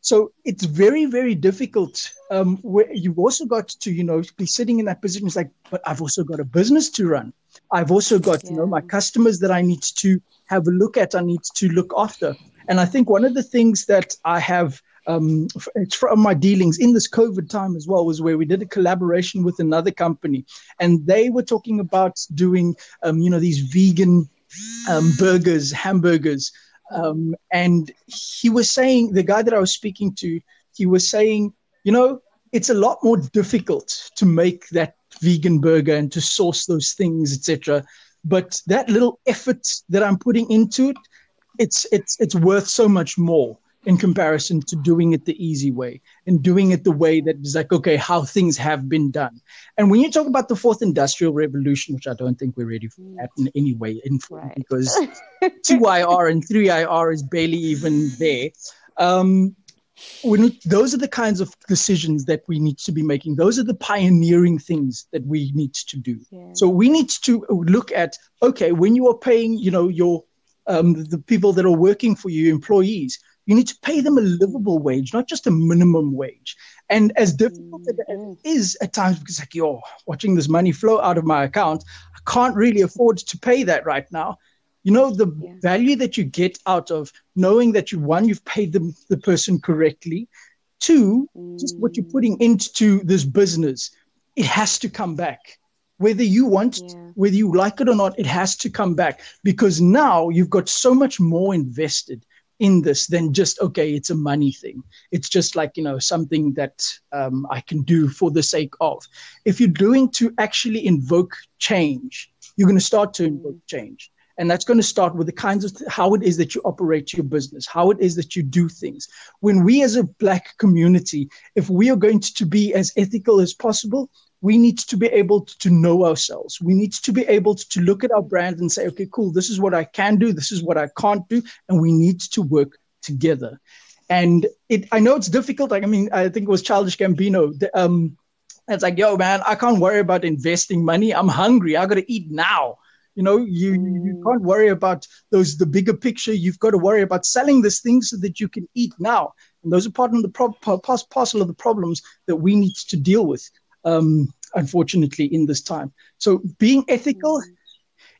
so it's very, very difficult. Um, where you've also got to, you know, be sitting in that position. It's like, but I've also got a business to run. I've also got, yeah. you know, my customers that I need to have a look at. I need to look after. And I think one of the things that I have um, it's from my dealings in this COVID time as well was where we did a collaboration with another company, and they were talking about doing, um, you know, these vegan um, burgers, hamburgers, um, and he was saying, the guy that I was speaking to, he was saying, you know, it's a lot more difficult to make that vegan burger and to source those things, etc. But that little effort that I'm putting into it, it's it's it's worth so much more in comparison to doing it the easy way and doing it the way that is like, okay, how things have been done. And when you talk about the fourth industrial revolution, which I don't think we're ready for that in any way, in, right. because 2IR and 3IR is barely even there. Um, when, those are the kinds of decisions that we need to be making. Those are the pioneering things that we need to do. Yeah. So we need to look at okay, when you are paying, you know, your um, the people that are working for you, employees, you need to pay them a livable wage, not just a minimum wage. And as difficult as it mm-hmm. is at times, because like, yo, watching this money flow out of my account, I can't really afford to pay that right now. You know, the yeah. value that you get out of knowing that you, one, you've paid the, the person correctly. Two, mm. just what you're putting into this business, it has to come back whether you want yeah. whether you like it or not it has to come back because now you've got so much more invested in this than just okay it's a money thing. It's just like you know something that um, i can do for the sake of. If you're doing to actually invoke change you're going to start to invoke change. And that's going to start with the kinds of th- how it is that you operate your business how it is that you do things. When we as a black community if we are going to, to be as ethical as possible we need to be able to know ourselves. We need to be able to look at our brand and say, okay, cool, this is what I can do, this is what I can't do, and we need to work together. And it, I know it's difficult. Like, I mean, I think it was Childish Gambino. The, um, it's like, yo, man, I can't worry about investing money. I'm hungry. I got to eat now. You know, you mm. you can't worry about those the bigger picture. You've got to worry about selling this thing so that you can eat now. And those are part of the pro- parcel of the problems that we need to deal with. Um, unfortunately, in this time. So being ethical,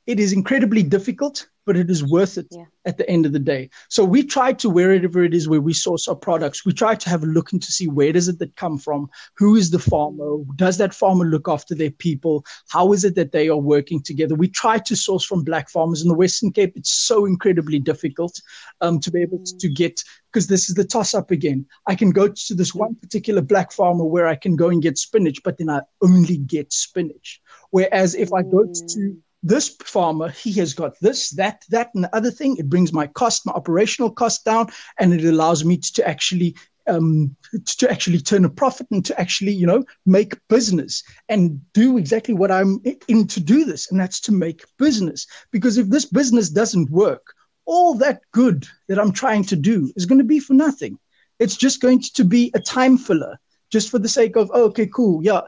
it is incredibly difficult but it is worth it yeah. at the end of the day. So we try to wherever it is where we source our products, we try to have a look into see where does it that come from, who is the farmer, does that farmer look after their people, how is it that they are working together. We try to source from black farmers in the Western Cape. It's so incredibly difficult um, to be able to, to get because this is the toss up again. I can go to this one particular black farmer where I can go and get spinach, but then I only get spinach. Whereas if I go to this farmer, he has got this, that, that, and the other thing. It brings my cost, my operational cost down, and it allows me to actually um, to actually turn a profit and to actually, you know, make business and do exactly what I'm in to do this, and that's to make business. Because if this business doesn't work, all that good that I'm trying to do is going to be for nothing. It's just going to be a time filler, just for the sake of, oh, okay, cool, yeah,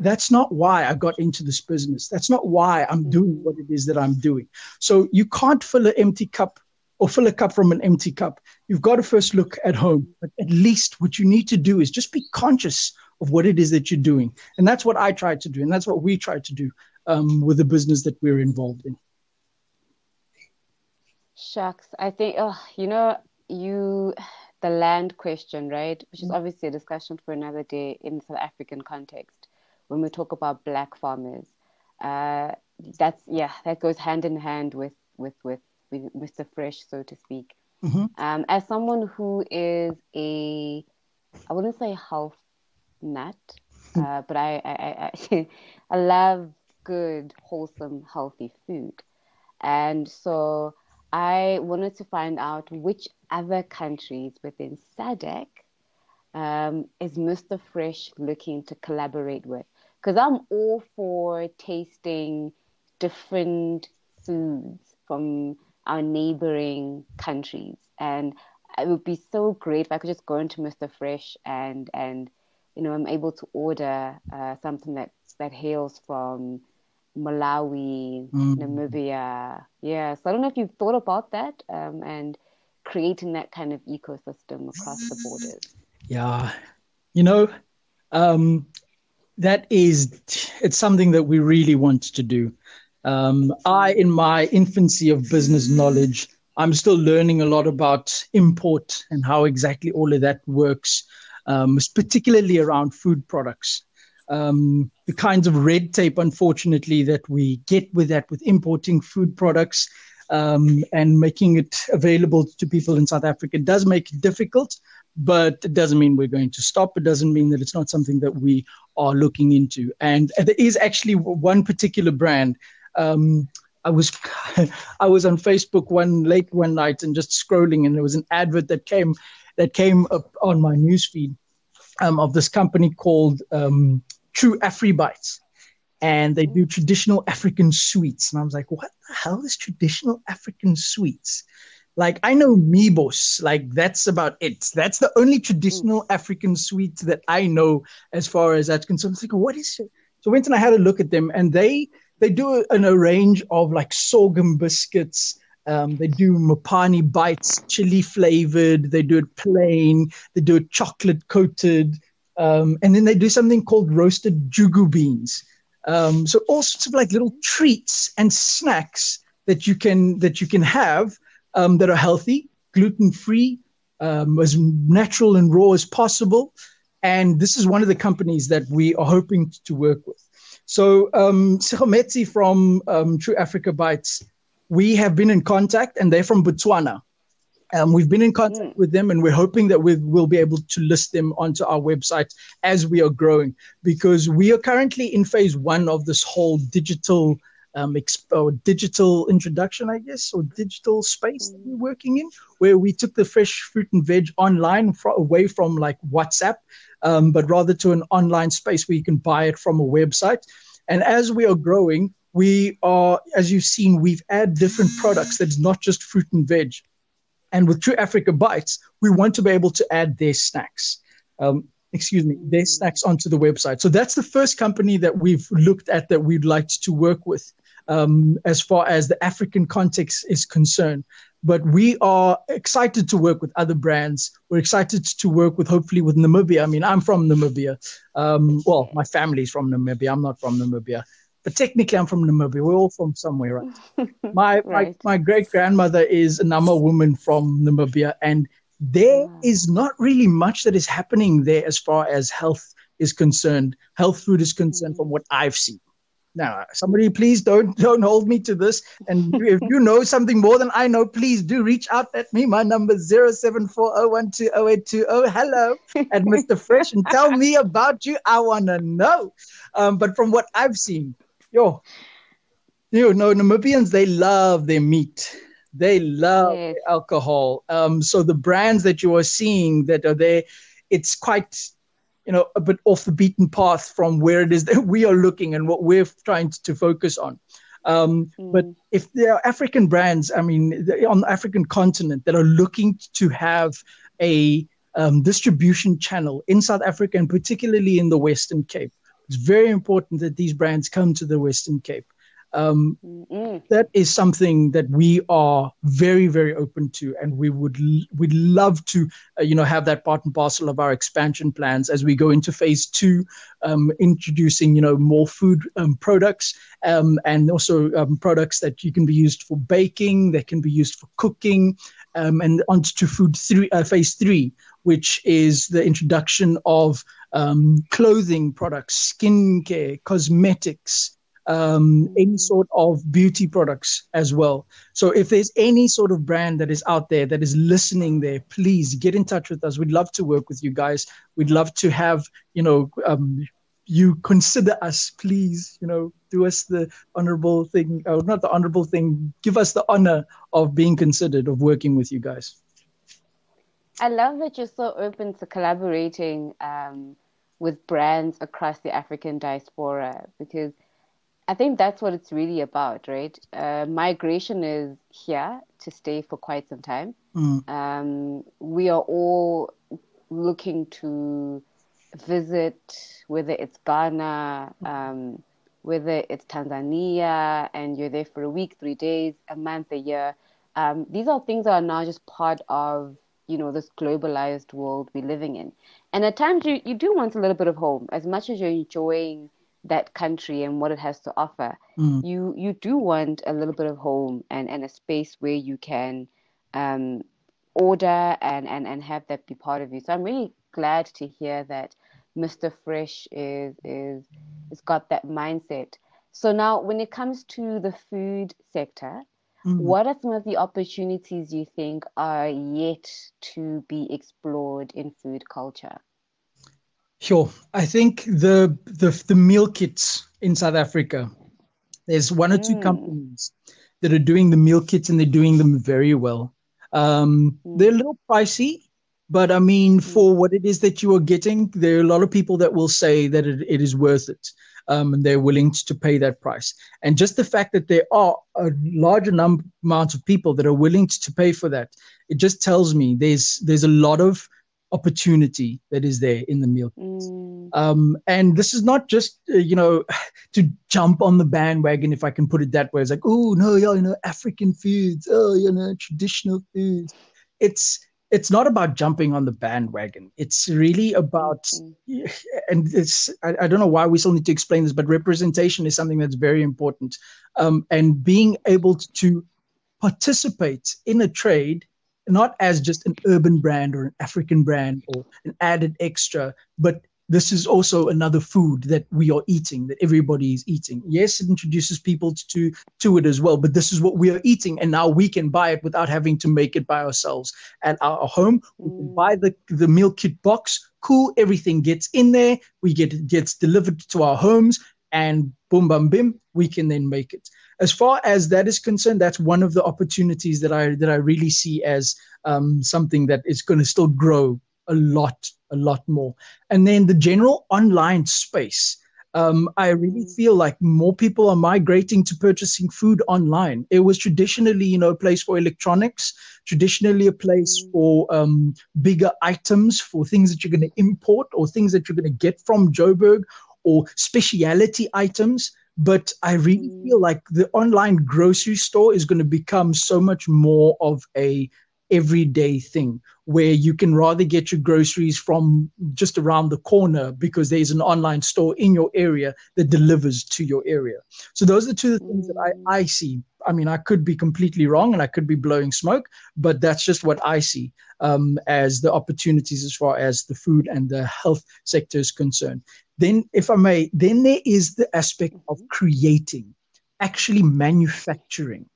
that's not why I got into this business. That's not why I'm doing what it is that I'm doing. So you can't fill an empty cup or fill a cup from an empty cup. You've got to first look at home. But at least what you need to do is just be conscious of what it is that you're doing. And that's what I try to do. And that's what we try to do um, with the business that we're involved in. Shucks. I think, oh, you know, you, the land question, right? Which is obviously a discussion for another day in the South African context when we talk about black farmers. Uh, that's yeah, that goes hand in hand with with with, with Mr. Fresh, so to speak. Mm-hmm. Um, as someone who is a, I wouldn't say health nut, hmm. uh, but I I, I, I love good, wholesome, healthy food, and so I wanted to find out which other countries within SADC um, is Mr. Fresh looking to collaborate with? Because I'm all for tasting different foods from our neighboring countries. And it would be so great if I could just go into Mr. Fresh and and you know I'm able to order uh, something that that hails from Malawi, mm. Namibia. Yeah, so I don't know if you've thought about that um, and creating that kind of ecosystem across the borders. Yeah, you know, um, that is it's something that we really want to do. Um, i in my infancy of business knowledge i'm still learning a lot about import and how exactly all of that works um, particularly around food products. Um, the kinds of red tape unfortunately that we get with that with importing food products um, and making it available to people in south africa does make it difficult but it doesn't mean we're going to stop. It doesn't mean that it's not something that we are looking into. And there is actually one particular brand. Um, I was I was on Facebook one late one night and just scrolling, and there was an advert that came that came up on my newsfeed um, of this company called um, True Afri Bites, and they do traditional African sweets. And I was like, what the hell is traditional African sweets? Like I know Mebos, like that's about it. That's the only traditional mm. African sweet that I know as far as that's concerned. It's like, what is it? So I went and I had a look at them, and they they do an, a range of like sorghum biscuits. Um, they do Mopani bites, chili flavored. They do it plain. They do it chocolate coated, um, and then they do something called roasted jugo beans. Um, so all sorts of like little treats and snacks that you can that you can have um, that are healthy, gluten free, um, as natural and raw as possible. And this is one of the companies that we are hoping to work with. So, um, from um, True Africa Bites, we have been in contact, and they're from Botswana. Um, we've been in contact mm. with them, and we're hoping that we will be able to list them onto our website as we are growing, because we are currently in phase one of this whole digital um, exp- digital introduction, I guess, or digital space that we're working in, where we took the fresh fruit and veg online fr- away from like WhatsApp, um, but rather to an online space where you can buy it from a website. And as we are growing, we are, as you've seen, we've added different products that's not just fruit and veg. And with True Africa Bites, we want to be able to add their snacks. Um, excuse me, their snacks onto the website. So that's the first company that we've looked at that we'd like to work with um, as far as the African context is concerned. But we are excited to work with other brands. We're excited to work with, hopefully, with Namibia. I mean, I'm from Namibia. Um, well, my family's from Namibia. I'm not from Namibia but technically I'm from Namibia. We're all from somewhere, right? My right. my, my great grandmother is a Nama woman from Namibia, and there wow. is not really much that is happening there as far as health is concerned, health food is concerned, from what I've seen. Now, somebody, please don't don't hold me to this. And if you know something more than I know, please do reach out at me. My number is 0740120820. Hello at Mr. Fresh and tell me about you. I want to know. Um, but from what I've seen, yo, you know, Namibians, they love their meat. They love yes. alcohol. Um, so the brands that you are seeing that are there, it's quite, you know, a bit off the beaten path from where it is that we are looking and what we're trying to focus on. Um, mm. But if there are African brands, I mean, on the African continent that are looking to have a um, distribution channel in South Africa and particularly in the Western Cape, it's very important that these brands come to the Western Cape. Um, that is something that we are very, very open to, and we would we'd love to, uh, you know, have that part and parcel of our expansion plans as we go into phase two, um, introducing, you know, more food um, products um, and also um, products that you can be used for baking, that can be used for cooking, um, and onto food three, uh, phase three, which is the introduction of um, clothing products, skincare, cosmetics, um, any sort of beauty products as well. So if there's any sort of brand that is out there that is listening there, please get in touch with us. We'd love to work with you guys. We'd love to have, you know, um, you consider us, please, you know, do us the honorable thing, or not the honorable thing, give us the honor of being considered, of working with you guys. I love that you're so open to collaborating um, with brands across the African diaspora because I think that's what it's really about, right? Uh, migration is here to stay for quite some time. Mm. Um, we are all looking to visit, whether it's Ghana, um, whether it's Tanzania, and you're there for a week, three days, a month, a year. Um, these are things that are now just part of you know this globalized world we're living in and at times you, you do want a little bit of home as much as you're enjoying that country and what it has to offer mm. you you do want a little bit of home and and a space where you can um, order and and and have that be part of you so i'm really glad to hear that mr fresh is is has got that mindset so now when it comes to the food sector Mm. What are some of the opportunities you think are yet to be explored in food culture? Sure. I think the the, the meal kits in South Africa, there's one or two mm. companies that are doing the meal kits and they're doing them very well. Um, mm. They're a little pricey, but I mean, mm. for what it is that you are getting, there are a lot of people that will say that it, it is worth it um, and they're willing to pay that price. And just the fact that there are a larger number amount of people that are willing to pay for that, it just tells me there's there's a lot of opportunity that is there in the meal mm. um, and this is not just uh, you know to jump on the bandwagon if i can put it that way it's like oh no yeah you know african foods oh you know traditional foods it's it's not about jumping on the bandwagon. It's really about, mm-hmm. and it's, I, I, don't know why we still need to explain this, but representation is something that's very important. Um, and being able to participate in a trade, not as just an urban brand or an African brand or an added extra, but this is also another food that we are eating that everybody is eating. Yes it introduces people to to it as well but this is what we are eating and now we can buy it without having to make it by ourselves. At our home we can mm. buy the the meal kit box cool everything gets in there we get it gets delivered to our homes and boom bam bim we can then make it as far as that is concerned that's one of the opportunities that i that i really see as um, something that is going to still grow a lot, a lot more. And then the general online space. Um, I really feel like more people are migrating to purchasing food online. It was traditionally, you know, a place for electronics, traditionally a place for um, bigger items, for things that you're going to import or things that you're going to get from Joburg or speciality items. But I really Mm. feel like the online grocery store is going to become so much more of a everyday thing where you can rather get your groceries from just around the corner because there's an online store in your area that delivers to your area. So those are the two things that. I, I see. I mean, I could be completely wrong and I could be blowing smoke, but that's just what I see um, as the opportunities as far as the food and the health sector is concerned. Then, if I may, then there is the aspect of creating, actually manufacturing.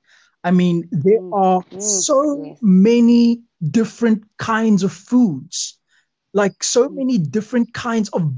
I mean, there Mm, are mm, so many different kinds of foods, like so Mm. many different kinds of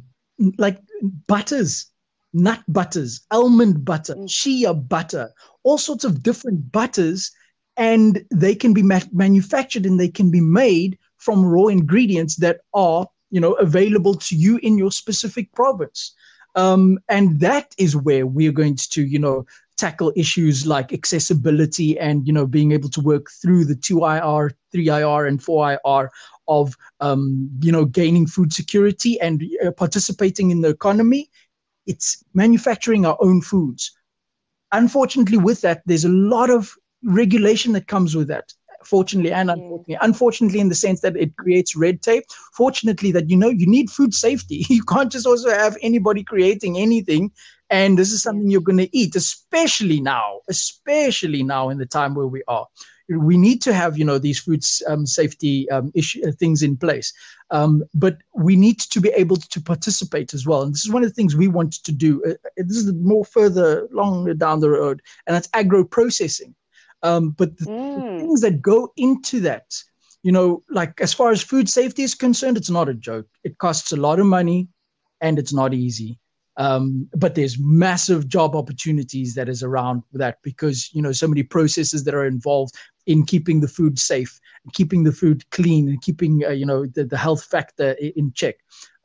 like butters, nut butters, almond butter, shea butter, all sorts of different butters, and they can be ma- manufactured and they can be made from raw ingredients that are, you know, available to you in your specific province. Um, and that is where we are going to, you know, tackle issues like accessibility and you know being able to work through the 2IR, 3IR, and 4IR of um, you know gaining food security and uh, participating in the economy. It's manufacturing our own foods. Unfortunately, with that, there's a lot of regulation that comes with that. Fortunately and unfortunately, unfortunately in the sense that it creates red tape. Fortunately, that you know you need food safety. You can't just also have anybody creating anything and this is something you're going to eat especially now especially now in the time where we are. We need to have you know these food um, safety um, issue uh, things in place. Um, but we need to be able to participate as well. And this is one of the things we want to do. Uh, this is more further longer down the road and that's agro processing um, but the, Mm. the things that go into that you know like as far as food safety is concerned it's not a joke. It costs a lot of money and it's not easy um, but there's massive job opportunities that is around that because you know so many processes that are involved in keeping the food safe keeping the food clean and keeping uh, you know the, the health factor in check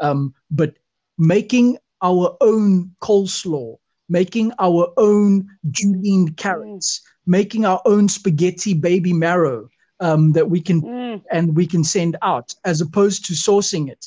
um, but making our own coleslaw making our own julienne carrots making our own spaghetti baby marrow um, that we can Mm. and we can send out as opposed to sourcing it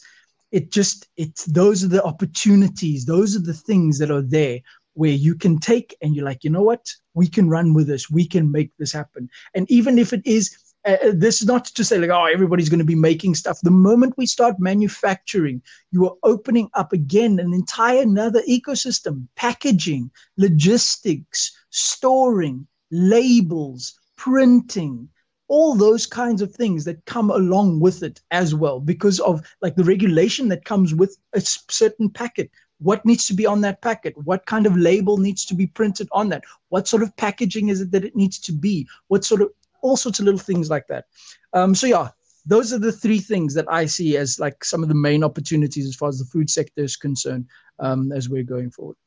it just it's those are the opportunities those are the things that are there where you can take and you're like you know what? We can run with this. We can make this happen. And even if it is uh, uh, this is not to say like oh everybody's going to be making stuff. The moment we start manufacturing you are opening up again an entire another ecosystem packaging logistics storing labels printing all those kinds of things that come along with it as well because of like the regulation that comes with a certain packet. What needs to be on that packet? What kind of label needs to be printed on that? What sort of packaging is it that it needs to be? What sort of all sorts of little things like that. Um, so yeah those are the three things that i see as like some of the main opportunities as far as the food sector is concerned um, as we're going forward.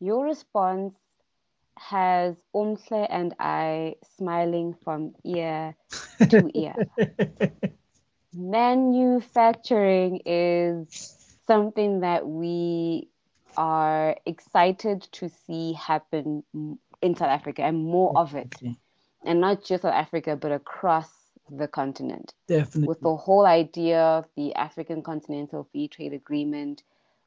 Your response has Umhle and I smiling from ear to ear. Manufacturing is something that we are excited to see happen in South Africa and more of it. And not just South Africa, but across the continent. definitely with the whole idea of the African Continental Free Trade Agreement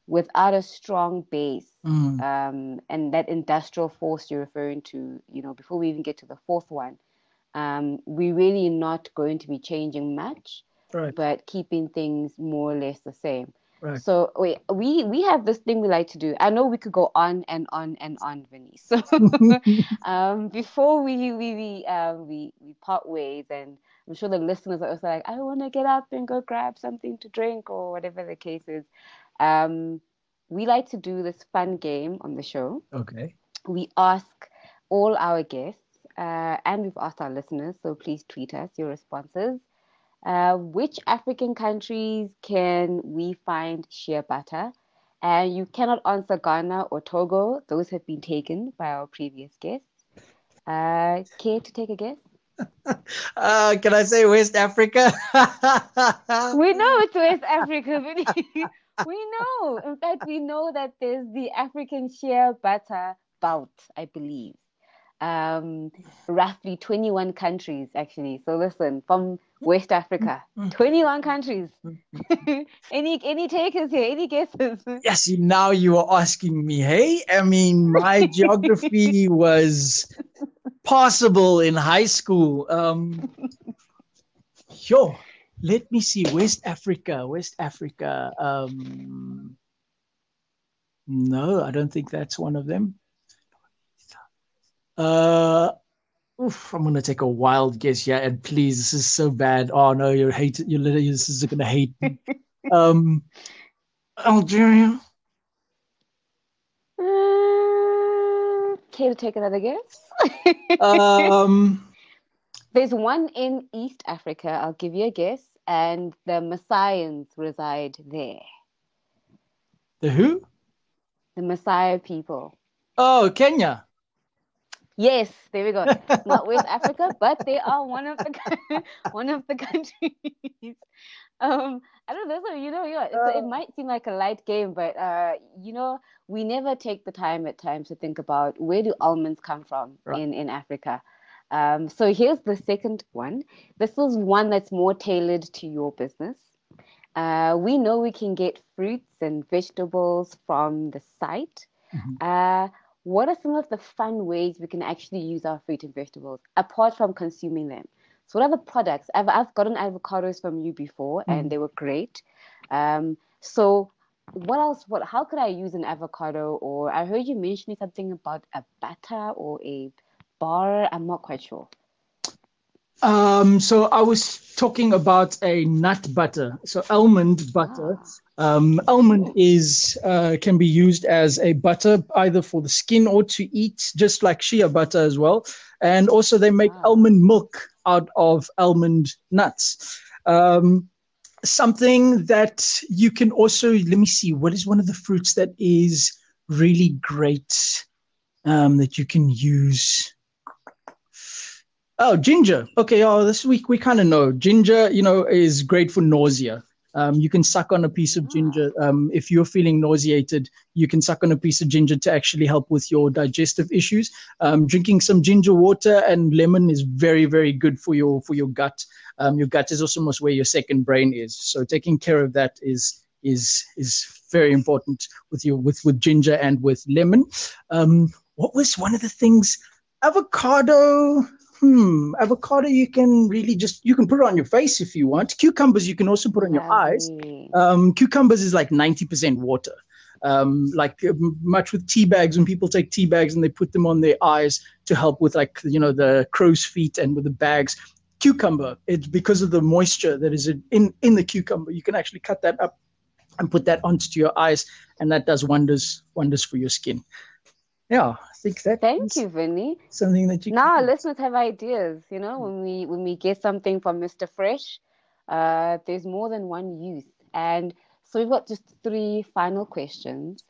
without a strong base Mm, um, and that industrial force you're referring to, you know, before we even get to the fourth one, um, we're really not going to be changing much, right but keeping things more or less the same. Right. So wait, we we have this thing we like to do. I know we could go on and on and on, Vinny. So um, before we we we um, we we part ways, and I'm sure the listeners are also like, I want to get up and go grab something to drink or whatever the case is. Um, we like to do this fun game on the show. okay We ask all our guests, uh, and we've asked our listeners, so please tweet us your responses. Uh, which African countries can we find shea butter? And you cannot answer Ghana or Togo; those have been taken by our previous guests. Uh, care to take a guess? uh, can i say west africa We know it's West Africa, but we know. In fact, we know that there's the African shea butter belt, I believe. um, roughly 21 countries, actually. So listen, from West Africa, 21 countries. any any takers here? Any guesses? Yes, now you are asking me. Hey, I mean, my geography was possible in high school. Um, yo, let me see. West Africa, West Africa. Um, no, I don't think that's one of them. Uh, oof, I'm gonna take a wild guess here, and please, this is so bad. Oh no, you're hate. You're literally this is gonna hate me. um, Algeria. Uh, care to take another guess? Um, There's one in East Africa. I'll give you a guess, and the Maasais reside there. the who? The Maasai people. Oh, Kenya. Yes, there we go. Not West Africa, but they are one of the one of the countries. Um, I don't know. So you know, you know, so it might seem like a light game, but uh, you know, we never take the time at times to think about where do almonds come from Right. in in Africa. Um, so here's the second one. This is one that's more tailored to your business. Uh, we know we can get fruits and vegetables from the site. Mhm. Uh, what are some of the fun ways we can actually use our fruit and vegetables apart from consuming them? So, what are the products? I've, I've gotten avocados from you before Mhm. and they were great. Um, so, what else? What? How could I use an avocado? Or I heard you mentioning something about a butter or a bar. I'm not quite sure. Um, so I was talking about a nut butter. So almond butter. Um, almond is uh, can be used as a butter either for the skin or to eat, just like shea butter as well. And also they make Wow. almond milk out of almond nuts. Um, something that you can also let me see. What is one of the fruits that is really great um, that you can use? Oh, ginger. Okay. Oh, this week we kind of know ginger. You know, is great for nausea. Um, you can suck on a piece of ginger. Um, if you're feeling nauseated, you can suck on a piece of ginger to actually help with your digestive issues. Um, drinking some ginger water and lemon is very, very good for your for your gut. Um, your gut is also almost where your second brain is. So taking care of that is is is very important with your with with ginger and with lemon. Um, what was one of the things? Avocado hmm, avocado you can really just you can put it on your face if you want. Cucumbers you can also put on your eyes. Um, cucumbers is like ninety percent water. Um, like uh, much with tea bags when people take tea bags and they put them on their eyes to help with like you know the crow's feet and with the bags. Cucumber, it's because of the moisture that is in in the cucumber. You can actually cut that up and put that onto your eyes, and that does wonders wonders for your skin. Yeah, I think that Thank you, Vinny. something that you Now can listeners have ideas. You know, when we when we get something from Mr. Fresh, uh, there's more than one use. And so we've got just three final questions.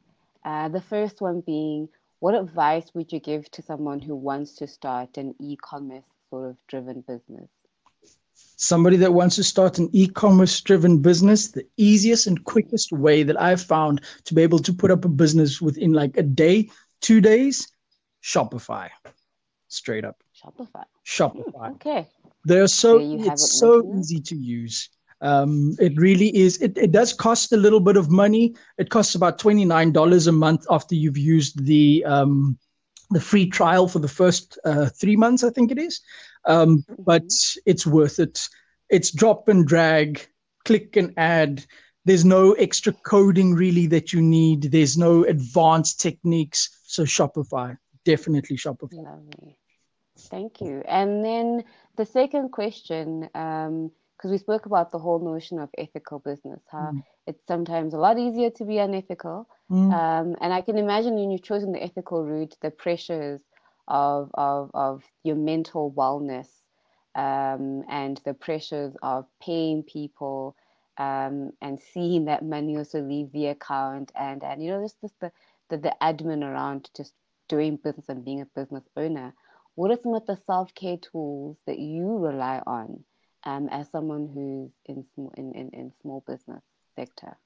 Uh, the first one being, what advice would you give to someone who wants to start an e-commerce sort of driven business? somebody that wants to start an e-commerce driven business the easiest and quickest way that i've found to be able to put up a business within like a day two days shopify. Straight up. Shopify. shopify. Okay. they're so it's so listener. easy to use. Um, it really is. It, it does cost a little bit of money. It costs about $29 a month after you've used the um, the free trial for the first uh, three months i think it is. Um, but it's worth it. It's drop and drag click and add. There's no extra coding really that you need. There's no advanced techniques so shopify definitely shopify Lovely. Thank you. And then the second question, because we spoke about the whole notion of ethical business, how Mm. it's sometimes a lot easier to be unethical. Mm. Um, and I can imagine when you've chosen the ethical route, the pressures of, of, of your mental wellness um, and the pressures of paying people um, and seeing that money also leave the account and, and you know, just, just the, the, the admin around just doing business and being a business owner. What are some of the self care tools that you rely on um, as someone who's in small in, in, in small business sector?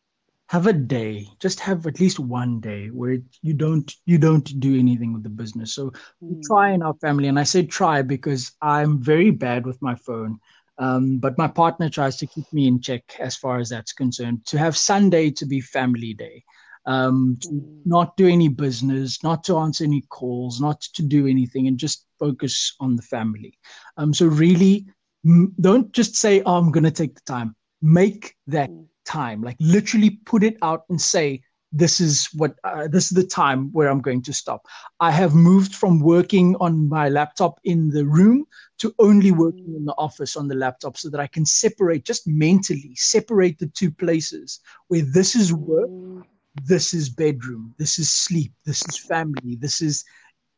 have a day just have at least one day where you don't you don't do anything with the business so we hmm. try in our family and i say try because i'm very bad with my phone um, but my partner tries to keep me in check as far as that's concerned to have sunday to be family day um, to hmm. not do any business not to answer any calls not to do anything and just focus on the family. Um, so really m- don't just say oh i'm going to take the time. Make that hmm time. Like literally put it out and say this is what uh, this is the time where i'm going to stop. I have moved from working on my laptop in the room to only working in the office on the laptop so that i can separate just mentally separate the two places where this is work this is bedroom this is sleep this is family this is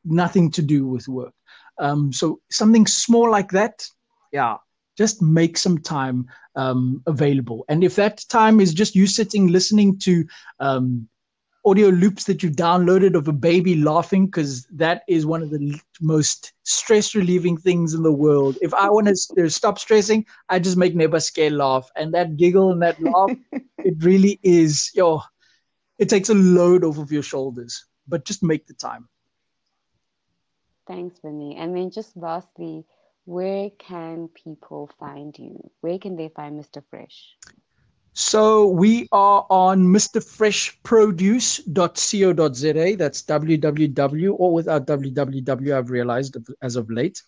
nothing to do with work um, so something small like that yeah just make some time um, available. And if that time is just you sitting listening to um, audio loops that you've downloaded of a baby laughing, because that is one of the most stress relieving things in the world. If I want to stop stressing, I just make Nebascare laugh. And that giggle and that laugh, it really is, yo, it takes a load off of your shoulders. But just make the time. Thanks, Vinny. And then just lastly, where can people find you? Where can they find Mr. Fresh? So we are on mrfreshproduce.co.za. That's www, or without www, I've realized as of late.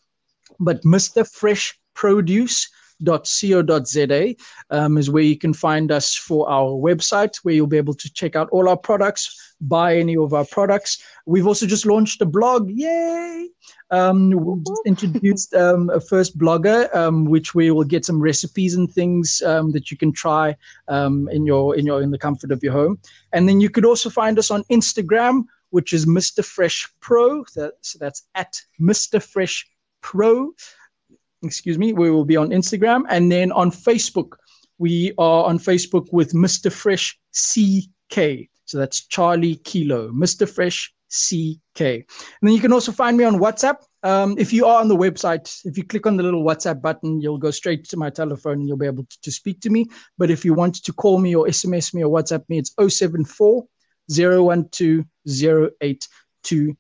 But Mr. Fresh Produce co.za um, is where you can find us for our website, where you'll be able to check out all our products, buy any of our products. We've also just launched a blog. Yay! Um, we introduced um, a first blogger, um, which we will get some recipes and things um, that you can try um, in your in your in the comfort of your home. And then you could also find us on Instagram, which is Mr. Fresh Pro. That's that's at Mr. Fresh Pro excuse me, we will be on Instagram and then on Facebook. We are on Facebook with Mr. Fresh CK. So that's Charlie Kilo, Mr. Fresh CK. And then you can also find me on WhatsApp. Um, if you are on the website, if you click on the little WhatsApp button, you'll go straight to my telephone and you'll be able to, to speak to me. But if you want to call me or SMS me or WhatsApp me, it's 074 012 20.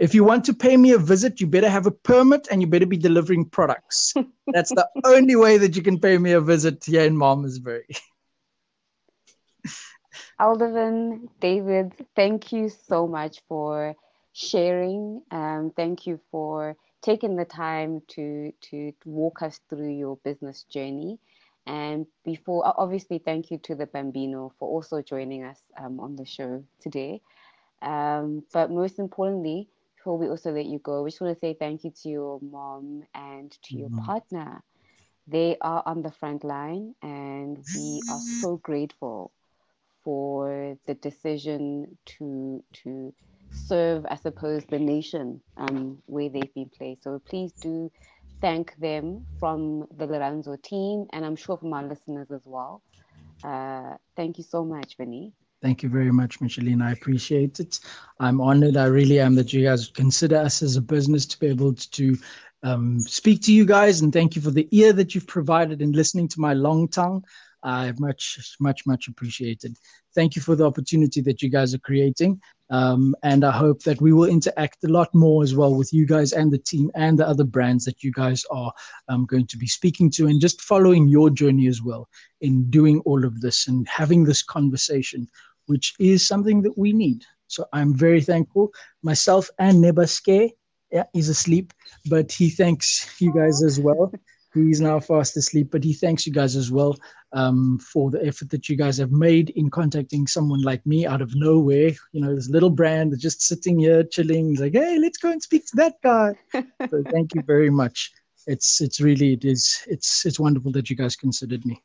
If you want to pay me a visit, you better have a permit and you better be delivering products. That's the only way that you can pay me a visit here in Malmesbury. Aldervin, David, thank you so much for sharing. Um, thank you for taking the time to to walk us through your business journey. And before, obviously, thank you to the Bambino for also joining us um, on the show today. Um, but most importantly, before we also let you go, we just want to say thank you to your mom and to mm-hmm. your partner. They are on the front line, and we are so grateful for the decision to to serve, I suppose, the nation um, where they've been placed. So please do thank them from the Lorenzo team, and I'm sure from our listeners as well. Uh, thank you so much, Vinny. Thank you very much, Micheline. I appreciate it. I'm honored. I really am that you guys consider us as a business to be able to um, speak to you guys. And thank you for the ear that you've provided in listening to my long tongue. I much, much, much appreciated. Thank you for the opportunity that you guys are creating. Um, and I hope that we will interact a lot more as well with you guys and the team and the other brands that you guys are um, going to be speaking to and just following your journey as well in doing all of this and having this conversation which is something that we need. So I'm very thankful. Myself and Nebascare, yeah, he's asleep, but he thanks you guys as well. He's now fast asleep, but he thanks you guys as well um, for the effort that you guys have made in contacting someone like me out of nowhere. You know, this little brand that's just sitting here chilling, like, hey, let's go and speak to that guy. so thank you very much. It's it's really it is it's it's wonderful that you guys considered me.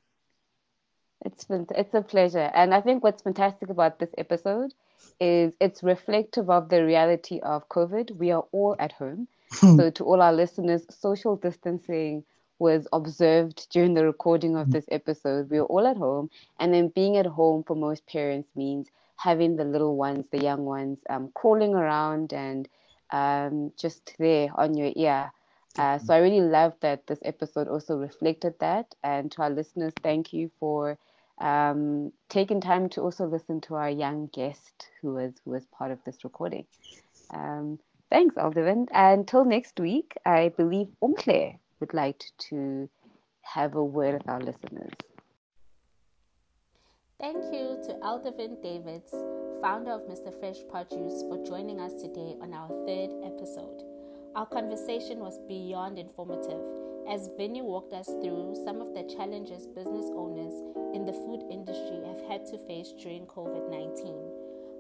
It's it's a pleasure, and I think what's fantastic about this episode is it's reflective of the reality of COVID. We are all at home, so to all our listeners, social distancing was observed during the recording of this episode. We were all at home, and then being at home for most parents means having the little ones, the young ones, um, crawling around and um, just there on your ear. Uh, so I really love that this episode also reflected that. And to our listeners, thank you for um, taking time to also listen to our young guest who was who was part of this recording. Um, thanks, Aldervin. Until next week, I believe Umcle would like to have a word with our listeners. Thank you to Aldervin Davids, founder of Mr. Fresh Produce, for joining us today on our third episode. Our conversation was beyond informative as Vinny walked us through some of the challenges business owners in the food industry have had to face during COVID 19,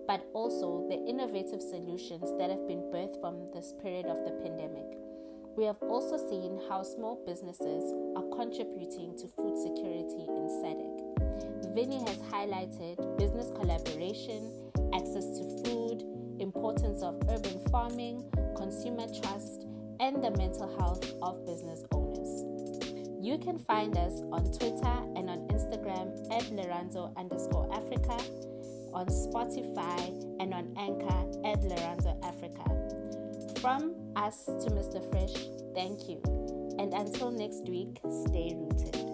but also the innovative solutions that have been birthed from this period of the pandemic. We have also seen how small businesses are contributing to food security in SADC. Vinny has highlighted business collaboration, access to food, importance of urban farming, consumer trust, and the mental health of business owners. You can find us on Twitter and on Instagram at Leranzo underscore Africa, on Spotify and on Anchor at Leranzo Africa. From us to Mr. Fresh, thank you. And until next week, stay rooted.